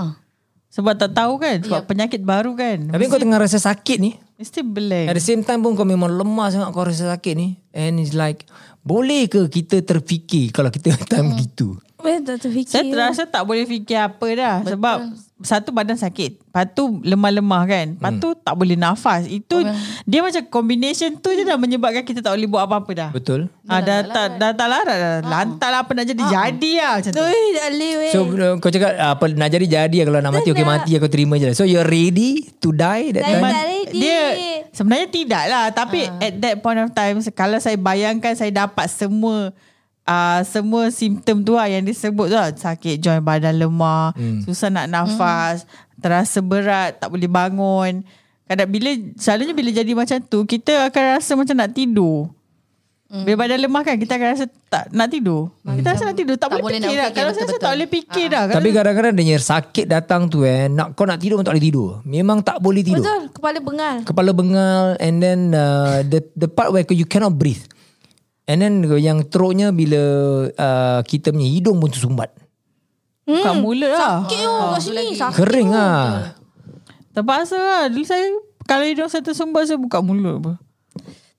[SPEAKER 4] Sebab tak tahu kan. Sebab penyakit baru kan.
[SPEAKER 3] Tapi kau tengah rasa sakit ni.
[SPEAKER 4] Mesti blank.
[SPEAKER 3] At the same time pun kau memang lemah sangat kau rasa sakit ni. And it's like, boleh ke kita terfikir kalau kita [LAUGHS] time gitu?
[SPEAKER 2] Eh, tak terfikir.
[SPEAKER 4] Saya terasa tak boleh fikir apa dah. Betul. Sebab satu badan sakit. Lepas tu lemah-lemah kan. Lepas tu tak boleh nafas. Itu dia macam combination tu je dah menyebabkan kita tak boleh buat apa-apa dah.
[SPEAKER 3] Betul?
[SPEAKER 4] Ah, dah, tak, dah tak larat dah. Lantak lah apa nak jadi. Jadi lah macam tu.
[SPEAKER 2] Ui.
[SPEAKER 3] So uh, kau cakap uh, apa nak jadi jadi kalau nak mati okey mati aku terima je lah. So you're ready to die that
[SPEAKER 2] Dah
[SPEAKER 3] time?
[SPEAKER 2] tak ready.
[SPEAKER 4] Dia sebenarnya tidak lah tapi
[SPEAKER 2] Ah.
[SPEAKER 4] at that point of time kalau saya bayangkan saya dapat semua uh, semua simptom tu lah yang disebut tu lah sakit joint badan lemah,
[SPEAKER 3] Hmm.
[SPEAKER 4] susah nak nafas, terasa berat, tak boleh bangun. Kadang bila selalunya bila jadi macam tu kita akan rasa macam nak tidur. Bila badan lemah kan kita akan rasa tak nak tidur. Kita rasa nak tidur tak,
[SPEAKER 1] tak
[SPEAKER 4] boleh
[SPEAKER 1] boleh nak
[SPEAKER 4] fikir dah. Kalau saya tak boleh fikir dah.
[SPEAKER 3] Tapi kadang-kadang dia sakit datang tu eh nak kau nak tidur pun tak boleh tidur. Memang tak boleh tidur.
[SPEAKER 2] Betul, kepala bengal.
[SPEAKER 3] Kepala bengal and then uh, the the part where you cannot breathe. And then yang teruknya bila uh, kita punya hidung pun tersumbat.
[SPEAKER 4] buka mulut lah.
[SPEAKER 2] Sakit oh, kat sini. Sakit
[SPEAKER 3] Kering
[SPEAKER 2] oh.
[SPEAKER 3] ah.
[SPEAKER 4] Terpaksa lah. Dulu saya kalau hidung saya tersumbat saya buka mulut apa.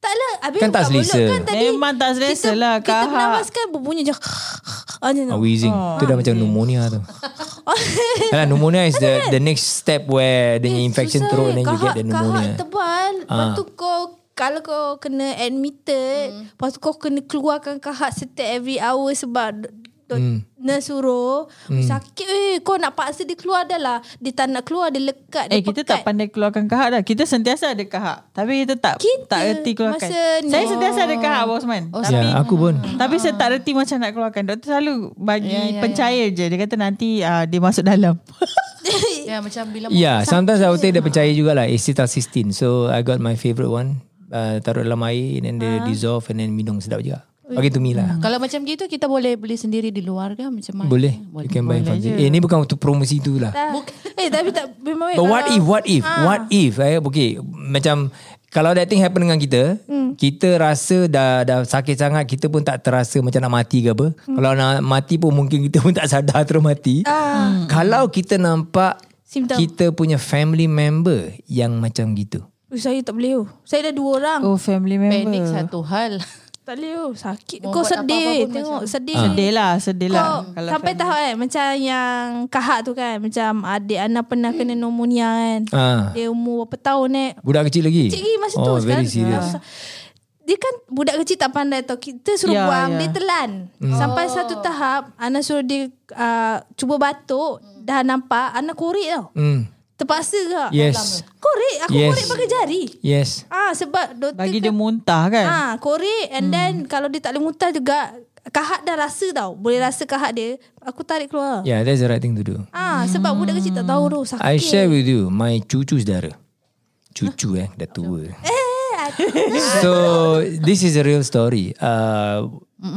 [SPEAKER 2] Taklah, habis
[SPEAKER 3] Kan tak
[SPEAKER 2] buka mulut
[SPEAKER 3] selesa.
[SPEAKER 2] Kan tadi
[SPEAKER 4] Memang tak selesa
[SPEAKER 2] kita,
[SPEAKER 4] lah,
[SPEAKER 2] Kita
[SPEAKER 4] kahak.
[SPEAKER 2] bernafas kan berbunyi je.
[SPEAKER 3] Ah, wheezing.
[SPEAKER 4] Oh.
[SPEAKER 3] tu dah macam pneumonia tu. [LAUGHS] Alah, pneumonia is the the next step where the infection
[SPEAKER 2] Susah eh.
[SPEAKER 3] and then you get the
[SPEAKER 2] Kahak-
[SPEAKER 3] pneumonia.
[SPEAKER 2] Kahak tebal. Lepas
[SPEAKER 3] Ah.
[SPEAKER 2] tu kau kalau kau kena admitted,
[SPEAKER 1] Hmm.
[SPEAKER 2] lepas tu kau kena keluarkan kahak setiap every hour sebab do-
[SPEAKER 3] Hmm.
[SPEAKER 2] nurse suruh. Sakit eh. Kau nak paksa dia keluar dah lah. Dia tak nak keluar, dia lekat.
[SPEAKER 4] Eh
[SPEAKER 2] dia
[SPEAKER 4] kita
[SPEAKER 2] pekat.
[SPEAKER 4] tak pandai keluarkan kahak dah. Kita sentiasa ada kahak. Tapi kita tak
[SPEAKER 2] Kita
[SPEAKER 4] tak reti keluarkan.
[SPEAKER 2] masa ni-
[SPEAKER 4] Saya sentiasa ada kahak Bosman.
[SPEAKER 1] Oh,
[SPEAKER 4] tapi
[SPEAKER 3] Ya, aku pun.
[SPEAKER 4] tapi saya tak reti macam nak keluarkan. Doktor selalu bagi
[SPEAKER 1] Ya, ya,
[SPEAKER 4] pencair je. Dia kata nanti uh, dia masuk dalam. [LAUGHS]
[SPEAKER 1] Ya macam bila
[SPEAKER 3] Yeah, sometimes I will take the pencair jugalah acetylcysteine. So I got my favourite one. Uh, taruh dalam air and then dia dissolve and then minum sedap juga. Okay to me lah.
[SPEAKER 1] Kalau macam gitu kita boleh beli sendiri di luar ke macam mana?
[SPEAKER 3] Boleh. You can buy from Eh ni bukan untuk promosi tu lah.
[SPEAKER 2] Tak. [LAUGHS] Eh tapi tak memang
[SPEAKER 3] But what if, what if,
[SPEAKER 2] Ah.
[SPEAKER 3] what if, eh, okay, macam kalau that thing happen dengan kita,
[SPEAKER 2] Hmm.
[SPEAKER 3] kita rasa dah dah sakit sangat, kita pun tak terasa macam nak mati ke apa.
[SPEAKER 2] Hmm.
[SPEAKER 3] Kalau nak mati pun mungkin kita pun tak sadar terus mati.
[SPEAKER 2] Ah.
[SPEAKER 3] Kalau kita nampak
[SPEAKER 2] Simptom.
[SPEAKER 3] kita punya family member yang macam gitu.
[SPEAKER 2] Oh, saya tak boleh oh. Saya dah dua orang.
[SPEAKER 4] Oh family member.
[SPEAKER 1] Panik satu hal.
[SPEAKER 2] Tak boleh oh. Sakit.
[SPEAKER 1] Mau
[SPEAKER 2] Kau sedih.
[SPEAKER 1] apa-apa pun
[SPEAKER 2] Tengok
[SPEAKER 1] macam-
[SPEAKER 2] sedih.
[SPEAKER 4] Sedih lah, sedih lah.
[SPEAKER 2] Kau sampai
[SPEAKER 4] family-
[SPEAKER 2] tahap kan Macam yang kahak tu kan Macam adik Ana pernah kena pneumonia kan
[SPEAKER 3] Ah.
[SPEAKER 2] Dia umur berapa tahun eh
[SPEAKER 3] Budak kecil lagi?
[SPEAKER 2] Kecil lagi masa tu
[SPEAKER 3] oh, very
[SPEAKER 2] sekarang.
[SPEAKER 3] serious.
[SPEAKER 2] Ah. Dia kan budak kecil tak pandai tau Kita suruh
[SPEAKER 4] Ya,
[SPEAKER 2] buang
[SPEAKER 4] ya.
[SPEAKER 2] Dia telan Sampai satu tahap Ana suruh dia uh, Cuba batuk Dah nampak Ana korek tau
[SPEAKER 3] Hmm.
[SPEAKER 2] Terpaksa ke
[SPEAKER 3] Yes.
[SPEAKER 2] Korek Aku
[SPEAKER 3] Yes.
[SPEAKER 2] korek pakai jari
[SPEAKER 3] Yes.
[SPEAKER 2] Ah Sebab doktor
[SPEAKER 4] Bagi dia muntah kan.
[SPEAKER 2] Ah, korek and then kalau dia tak boleh muntah juga kahak dah rasa tau. Boleh rasa kahak dia. Aku tarik keluar.
[SPEAKER 3] Yeah, that's the right thing to do.
[SPEAKER 2] Ah, sebab budak kecil tak tahu tu sakit.
[SPEAKER 3] I share with you my cucu saudara. Cucu eh, dah tua. [LAUGHS] so this is a real story. Uh,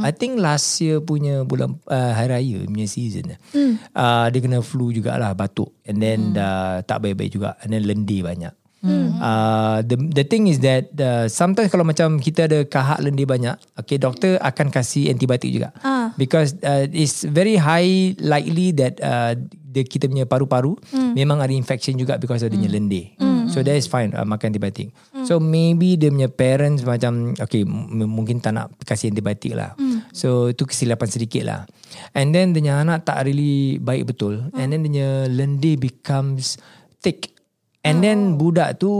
[SPEAKER 3] I think last year punya bulan uh, hari raya punya season. Mm. Uh, dia kena flu jugalah batuk and then mm. uh, tak baik-baik juga and then lendir banyak. Mm. Uh, the the thing is that uh, sometimes kalau macam kita ada kahak lendir banyak, okay doktor akan kasih antibiotik juga.
[SPEAKER 2] Ah.
[SPEAKER 3] Because uh, it's very high likely that uh, the, kita punya paru-paru mm. memang ada infection juga because dia punya lendir. Mm. So that is fine uh, makan antibiotik. Mm. So maybe dia punya parents macam okay m- mungkin tak nak kasih antibiotik lah. Mm. So itu kesilapan sedikit lah. And then dia anak tak really baik betul. Mm. And then dia punya lendir becomes thick. And then budak tu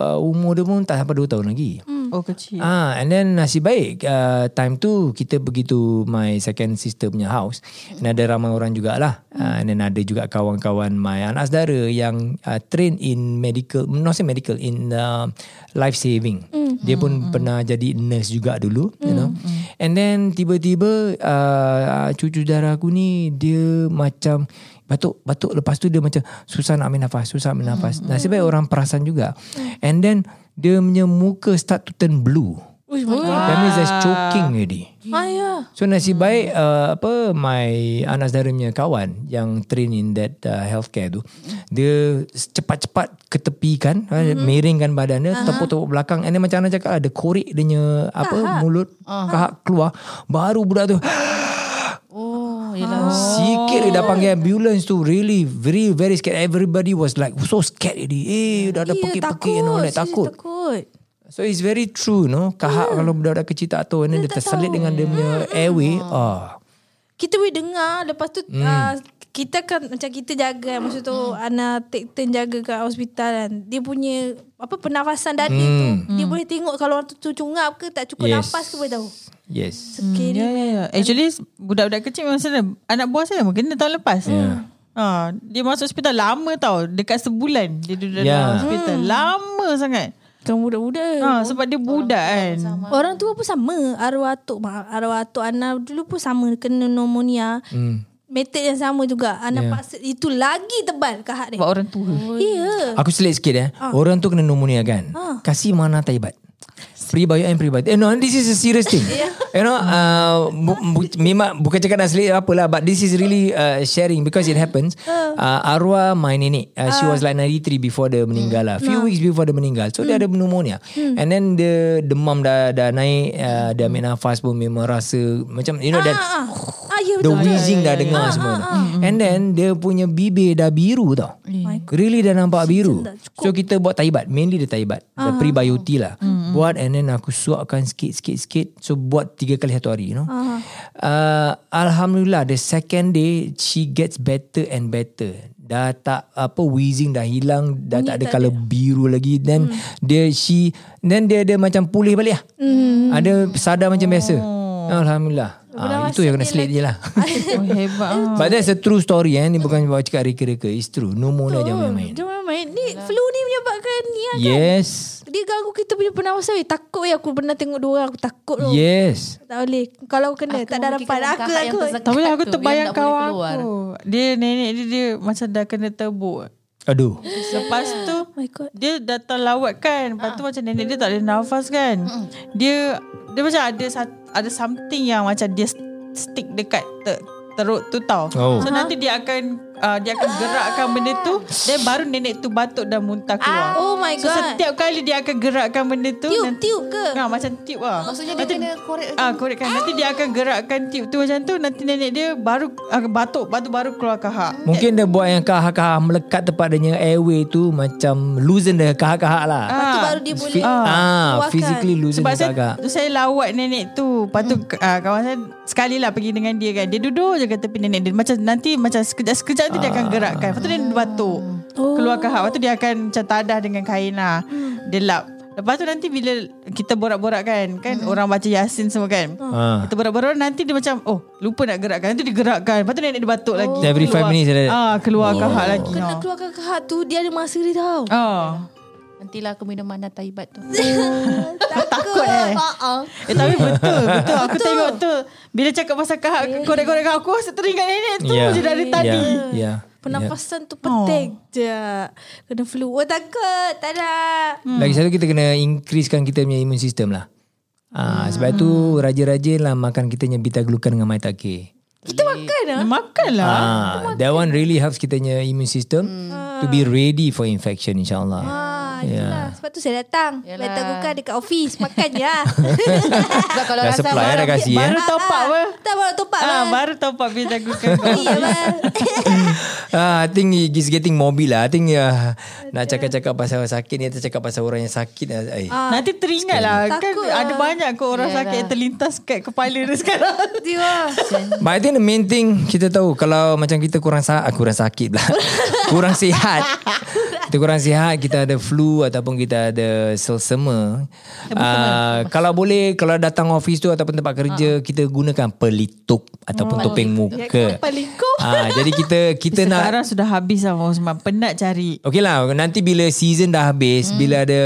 [SPEAKER 3] uh, umur dia pun tak sampai 2 tahun lagi.
[SPEAKER 4] Oh kecil.
[SPEAKER 3] Ah, and then nasib baik uh, time tu kita pergi to my second sister punya house. And ada ramai orang jugalah. Uh, and then ada juga kawan-kawan my anak saudara yang uh, train in medical, not say medical, in uh, life saving. Dia pun pernah jadi nurse juga dulu, you know. And then tiba-tiba uh, cucu saudara aku ni dia macam batuk batuk lepas tu dia macam susah nak ambil nafas susah ambil nafas nasib baik orang perasan juga and then dia punya muka start to turn blue.
[SPEAKER 2] God.
[SPEAKER 3] that means there's choking already.
[SPEAKER 2] Ah, ya.
[SPEAKER 3] so nasib baik uh, apa my anak saudara punya kawan yang train in that uh, healthcare tu dia cepat-cepat ketepikan mm-hmm. miringkan badan dia tepuk-tepuk belakang. And then macam Ana cakap ada korek dia punya apa mulut kahak keluar. Baru budak tu Sikit dia dah panggil ambulance tu really very very scared. Everybody was like so scared already. Eh dah ada pekik-pekik and all that takut.
[SPEAKER 2] takut.
[SPEAKER 3] So it's very true no. Kahak kalau budak-budak kecil tak tahu and then dia
[SPEAKER 2] tak
[SPEAKER 3] terselit
[SPEAKER 2] tahu.
[SPEAKER 3] dengan dia punya airway. Ah.
[SPEAKER 2] Kita boleh dengar Lepas tu
[SPEAKER 3] Hmm.
[SPEAKER 2] uh, Kita kan Macam kita jaga kan Masa tu Ana take turn jaga kat hospital kan Dia punya Apa pernafasan dada
[SPEAKER 3] Hmm.
[SPEAKER 2] tu Dia boleh tengok Kalau orang tu, tu cungap ke Tak cukup
[SPEAKER 3] Yes.
[SPEAKER 2] nafas ke boleh tahu
[SPEAKER 3] Yes.
[SPEAKER 2] Scary
[SPEAKER 4] Ya, ya, ya. Actually budak-budak kecil memang sana. Anak buah saya pun kena tahun lepas.
[SPEAKER 3] Ya.
[SPEAKER 4] Ha, dia masuk hospital lama tau. Dekat sebulan dia duduk
[SPEAKER 3] Ya.
[SPEAKER 4] dalam hospital. Lama sangat.
[SPEAKER 2] Kan budak-budak
[SPEAKER 4] Ha, sebab dia budak kan.
[SPEAKER 2] Orang tua pun sama Arwah atuk Arwah atuk Ana dulu pun sama Kena pneumonia
[SPEAKER 3] Hmm.
[SPEAKER 2] Method yang sama juga Ana
[SPEAKER 3] Ya.
[SPEAKER 2] paksa Itu lagi tebal kahak dia
[SPEAKER 4] Sebab orang tua.
[SPEAKER 2] Ya
[SPEAKER 3] Aku selit sikit eh. Orang tu kena pneumonia kan. Kasih mana taibat. Prebiotic and prebiotic. Eh, no, this is a serious thing. [LAUGHS] you know, uh, bu, bu, memang bukan cakap nak selit apa lah, but this is really uh, sharing because it happens. Uh, arwah my nenek, uh, she was like 93 before dia meninggal lah. Few weeks before dia meninggal. So dia ada pneumonia. And then the demam dah dah naik, uh, dia ambil nafas pun memang rasa macam you know that
[SPEAKER 2] ah, ah,
[SPEAKER 3] The
[SPEAKER 2] betul
[SPEAKER 3] wheezing dah dengar semua tu. And then dia punya bibir dah biru tau. Really dah nampak biru. So kita buat taibat. Mainly dia taibat. The prebiotic lah. Buat and then aku suapkan sikit-sikit-sikit. So buat tiga kali satu hari you know. Uh, Alhamdulillah the second day she gets better and better. Dah tak apa wheezing dah hilang dah tak ada color biru lagi then dia she then dia dia macam pulih balik lah. Ada sadar macam biasa. Alhamdulillah. Ah, itu yang kena selit je lah. [LAUGHS]
[SPEAKER 4] Oh, hebat. [LAUGHS]
[SPEAKER 3] But that's a true story eh. Ni bukan bawa cakap reka-reka. It's true. Pneumonia jangan main-main.
[SPEAKER 2] Jangan main Ni flu ni menyebabkan ni kan
[SPEAKER 3] Yes.
[SPEAKER 2] Dia ganggu kita punya pernafasan eh, Takut ya Aku pernah tengok dua orang Aku takut tu
[SPEAKER 3] Yes.
[SPEAKER 2] Tak boleh Kalau kena
[SPEAKER 1] Aku
[SPEAKER 2] Tak ada
[SPEAKER 1] memikirkan
[SPEAKER 2] Aku
[SPEAKER 1] kakak yang
[SPEAKER 2] aku
[SPEAKER 4] terbayang kawan
[SPEAKER 1] keluar.
[SPEAKER 4] aku. Dia nenek dia, dia macam dah kena tebuk.
[SPEAKER 3] Aduh.
[SPEAKER 4] Lepas tu
[SPEAKER 2] Oh my god
[SPEAKER 4] dia datang lawat kan. Lepas tu macam nenek dia tak ada nafas kan. Dia dia macam ada ada something yang macam dia stick dekat ter, teruk tu tau.
[SPEAKER 3] Oh.
[SPEAKER 4] So nanti dia akan uh, dia akan gerakkan benda tu dan baru nenek tu batuk dan muntah keluar.
[SPEAKER 2] Oh my
[SPEAKER 4] So
[SPEAKER 2] god
[SPEAKER 4] setiap kali dia akan gerakkan benda tu
[SPEAKER 2] Tiup
[SPEAKER 4] nanti,
[SPEAKER 2] Tiup ke
[SPEAKER 4] Ha, macam tiup lah.
[SPEAKER 1] Maksudnya dia kena korek
[SPEAKER 4] Ah, korek kan. Nanti dia akan gerakkan tiup tu macam tu. Nanti nenek dia baru uh, batuk, batuk baru keluar kahak.
[SPEAKER 3] Mungkin dia buat yang kahak-kahak melekat tempat dia airway tu macam loosen dia kahak-kahak lah.
[SPEAKER 2] Tu baru dia boleh
[SPEAKER 3] ah,
[SPEAKER 2] keluarkan.
[SPEAKER 3] physically loosen
[SPEAKER 4] Sebab
[SPEAKER 3] dia
[SPEAKER 4] saya,
[SPEAKER 3] kahak.
[SPEAKER 4] saya lawat nenek tu. Lepas tu uh, kawan saya sekali lah pergi dengan dia kan. Dia duduk je kat tepi nenek dia. Macam nanti macam sekejap-sekejap nanti dia akan gerakkan. Lepas tu dia batuk.
[SPEAKER 2] Oh.
[SPEAKER 4] Keluar kahak. Lepas tu dia akan macam tadah dengan kain lah. Dia lap. Lepas tu nanti bila kita borak-borak kan. Kan orang baca Yasin semua kan.
[SPEAKER 3] Ah.
[SPEAKER 4] Kita borak-borak nanti dia macam oh lupa nak gerakkan. Nanti dia gerakkan. Lepas tu nenek dia batuk lagi.
[SPEAKER 3] Every five
[SPEAKER 4] Keluar-
[SPEAKER 3] minutes ada-
[SPEAKER 4] Ah, keluar kahak lagi.
[SPEAKER 2] Kena
[SPEAKER 4] Ah.
[SPEAKER 2] keluarkan kahak tu Dia ada masa dia tau
[SPEAKER 4] Ah.
[SPEAKER 1] Nantilah aku minum mana taibat tu. [LAUGHS]
[SPEAKER 4] Takut. Eh. Eh tapi betul Betul. Aku tengok tu. Bila cakap pasal kahak Korek-korek kahak Aku rasa teringat nenek tu
[SPEAKER 3] Ya.
[SPEAKER 4] je dari tadi.
[SPEAKER 3] Ya. ya.
[SPEAKER 2] Pernafasan tu penting je Kena flu. Oh takut. Tak ada.
[SPEAKER 3] Hmm. Lagi satu kita kena increasekan kita punya immune system lah. Ah, sebab tu rajin-rajin lah makan kita punya beta glucan dengan maitake.
[SPEAKER 2] Kita makan lah
[SPEAKER 4] Makan lah.
[SPEAKER 3] Ah, that one really helps kita punya immune system to be ready for infection insyaAllah.
[SPEAKER 2] Ah,
[SPEAKER 3] Ya.
[SPEAKER 2] itulah. Sebab tu saya datang.
[SPEAKER 1] Yalah.
[SPEAKER 2] Letak buka dekat office. Makan je lah. [LAUGHS]
[SPEAKER 1] Sebab kalau rasa
[SPEAKER 3] supply eh, dah kasih eh.
[SPEAKER 4] Baru top up apa
[SPEAKER 2] Tak baru top up
[SPEAKER 4] Ah,
[SPEAKER 2] lah.
[SPEAKER 4] baru top up Bila aku [LAUGHS]
[SPEAKER 2] Iya bang. [LAUGHS]
[SPEAKER 3] Ah, I think it's getting mobil lah. I think uh, nak cakap-cakap pasal sakit ni, kita cakap pasal orang yang sakit. Eh.
[SPEAKER 4] Nanti teringat lah Kan
[SPEAKER 2] lah.
[SPEAKER 4] ada banyak ke orang
[SPEAKER 1] Yalah.
[SPEAKER 4] sakit yang terlintas kat kepala dia sekarang
[SPEAKER 2] Dia lah.
[SPEAKER 3] But I think the main thing kita tahu kalau macam kita kurang sa- ah, kurang sakit pula. kurang sihat. Kita kurang sihat, kita ada flu ataupun kita ada selsema. Uh, kalau boleh kalau datang office tu ataupun tempat kerja kita gunakan pelitup ataupun topeng muka.
[SPEAKER 2] Pelikup.
[SPEAKER 3] Ah, jadi kita [LAUGHS] kita nak
[SPEAKER 4] Sekarang sudah habis lah Osman Penat cari
[SPEAKER 3] Okey lah Nanti bila season dah habis hmm. Bila ada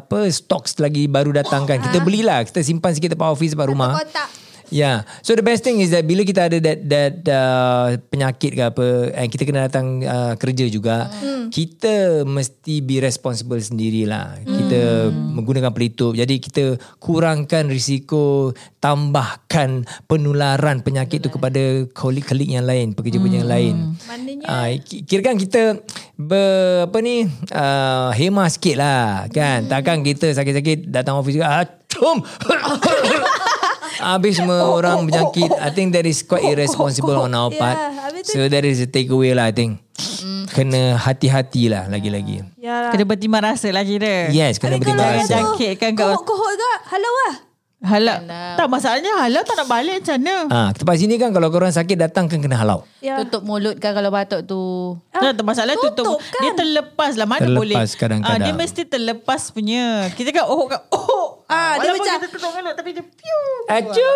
[SPEAKER 3] Apa Stocks lagi baru datang kan Kita belilah Kita simpan sikit tempat office Tempat rumah
[SPEAKER 2] Kotak.
[SPEAKER 3] Ya. Yeah. So the best thing is that Bila kita ada that, that uh, Penyakit ke apa And kita kena datang uh, Kerja juga hmm. Kita mesti Be responsible sendirilah. Kita Menggunakan pelitup. Jadi kita Kurangkan risiko Tambahkan Penularan penyakit tu Kepada Kolik-kolik yang lain Pekerja-pekerja yang lain.
[SPEAKER 2] Maknanya
[SPEAKER 3] Ah, ki- kira kan kita ber, apa ni uh, hema sikit lah kan takkan kita sakit-sakit datang office juga ah, cum [LAUGHS] Habis semua [LAUGHS] orang berjangkit. I think that is quite irresponsible [LAUGHS] on our
[SPEAKER 2] Yeah,
[SPEAKER 3] part.
[SPEAKER 2] tu-
[SPEAKER 3] So that is a takeaway lah I think. Kena hati-hati lah lagi-lagi.
[SPEAKER 2] Ya.
[SPEAKER 4] Kena bertimbang rasa lah kira.
[SPEAKER 3] Yes, kena bertimbang
[SPEAKER 2] kalau
[SPEAKER 3] rasa.
[SPEAKER 2] tu
[SPEAKER 4] Jangkitkan kat-
[SPEAKER 2] Kohok-kohok juga Halau lah
[SPEAKER 4] Halal. Tak masalahnya halal tak nak balik macam mana?
[SPEAKER 3] Ah, tempat sini kan kalau korang sakit datang kan kena halau.
[SPEAKER 2] Ya.
[SPEAKER 1] Tutup mulut kan kalau batuk tu.
[SPEAKER 4] Ah, tak masalah tutup.
[SPEAKER 2] tutup kan?
[SPEAKER 4] Dia terlepas lah. Mana
[SPEAKER 3] Terlepas
[SPEAKER 4] boleh.
[SPEAKER 3] kadang-kadang.
[SPEAKER 4] Ah, dia mesti terlepas punya. Kita kan oh kan oh.
[SPEAKER 2] Ah, dia
[SPEAKER 4] tutup mulut tapi dia piu.
[SPEAKER 3] Acu.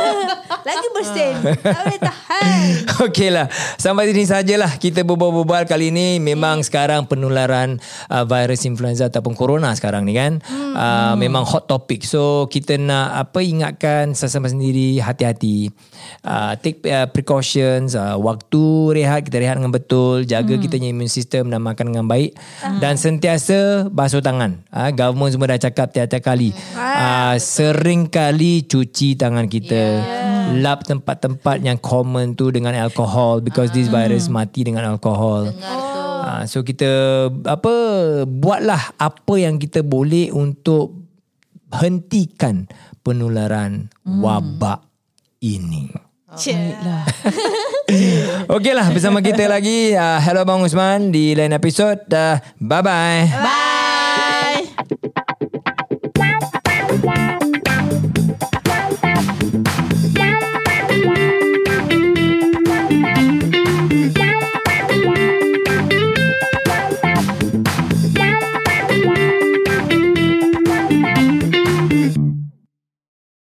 [SPEAKER 3] [LAUGHS]
[SPEAKER 2] Lagi bersin. Tak boleh tahan. [LAUGHS]
[SPEAKER 3] Okey lah. Sampai sini sajalah Kita berbual-bual kali ini. Memang sekarang penularan uh, Virus influenza Ataupun corona sekarang ni kan hmm. uh, Memang hot topic. So kita nak Apa ingatkan Sesama sendiri Hati-hati. Uh, Take uh, precautions uh, Waktu rehat Kita rehat dengan betul. Jaga hmm. kita punya immune system Dan makan dengan baik. Dan sentiasa Basuh tangan. Uh, Government semua dah cakap Tiap-tiap kali. Uh, Sering kali Cuci tangan kita yeah. Lap tempat-tempat yang common tu dengan alkohol because this virus mati dengan alkohol. Uh, so kita apa buatlah apa yang kita boleh untuk hentikan penularan wabak ini.
[SPEAKER 4] Baiklah. [LAUGHS]
[SPEAKER 3] Okeylah bersama kita lagi uh, hello Bang Usman di lain episod. Uh, bye bye. Bye.
[SPEAKER 4] Bye.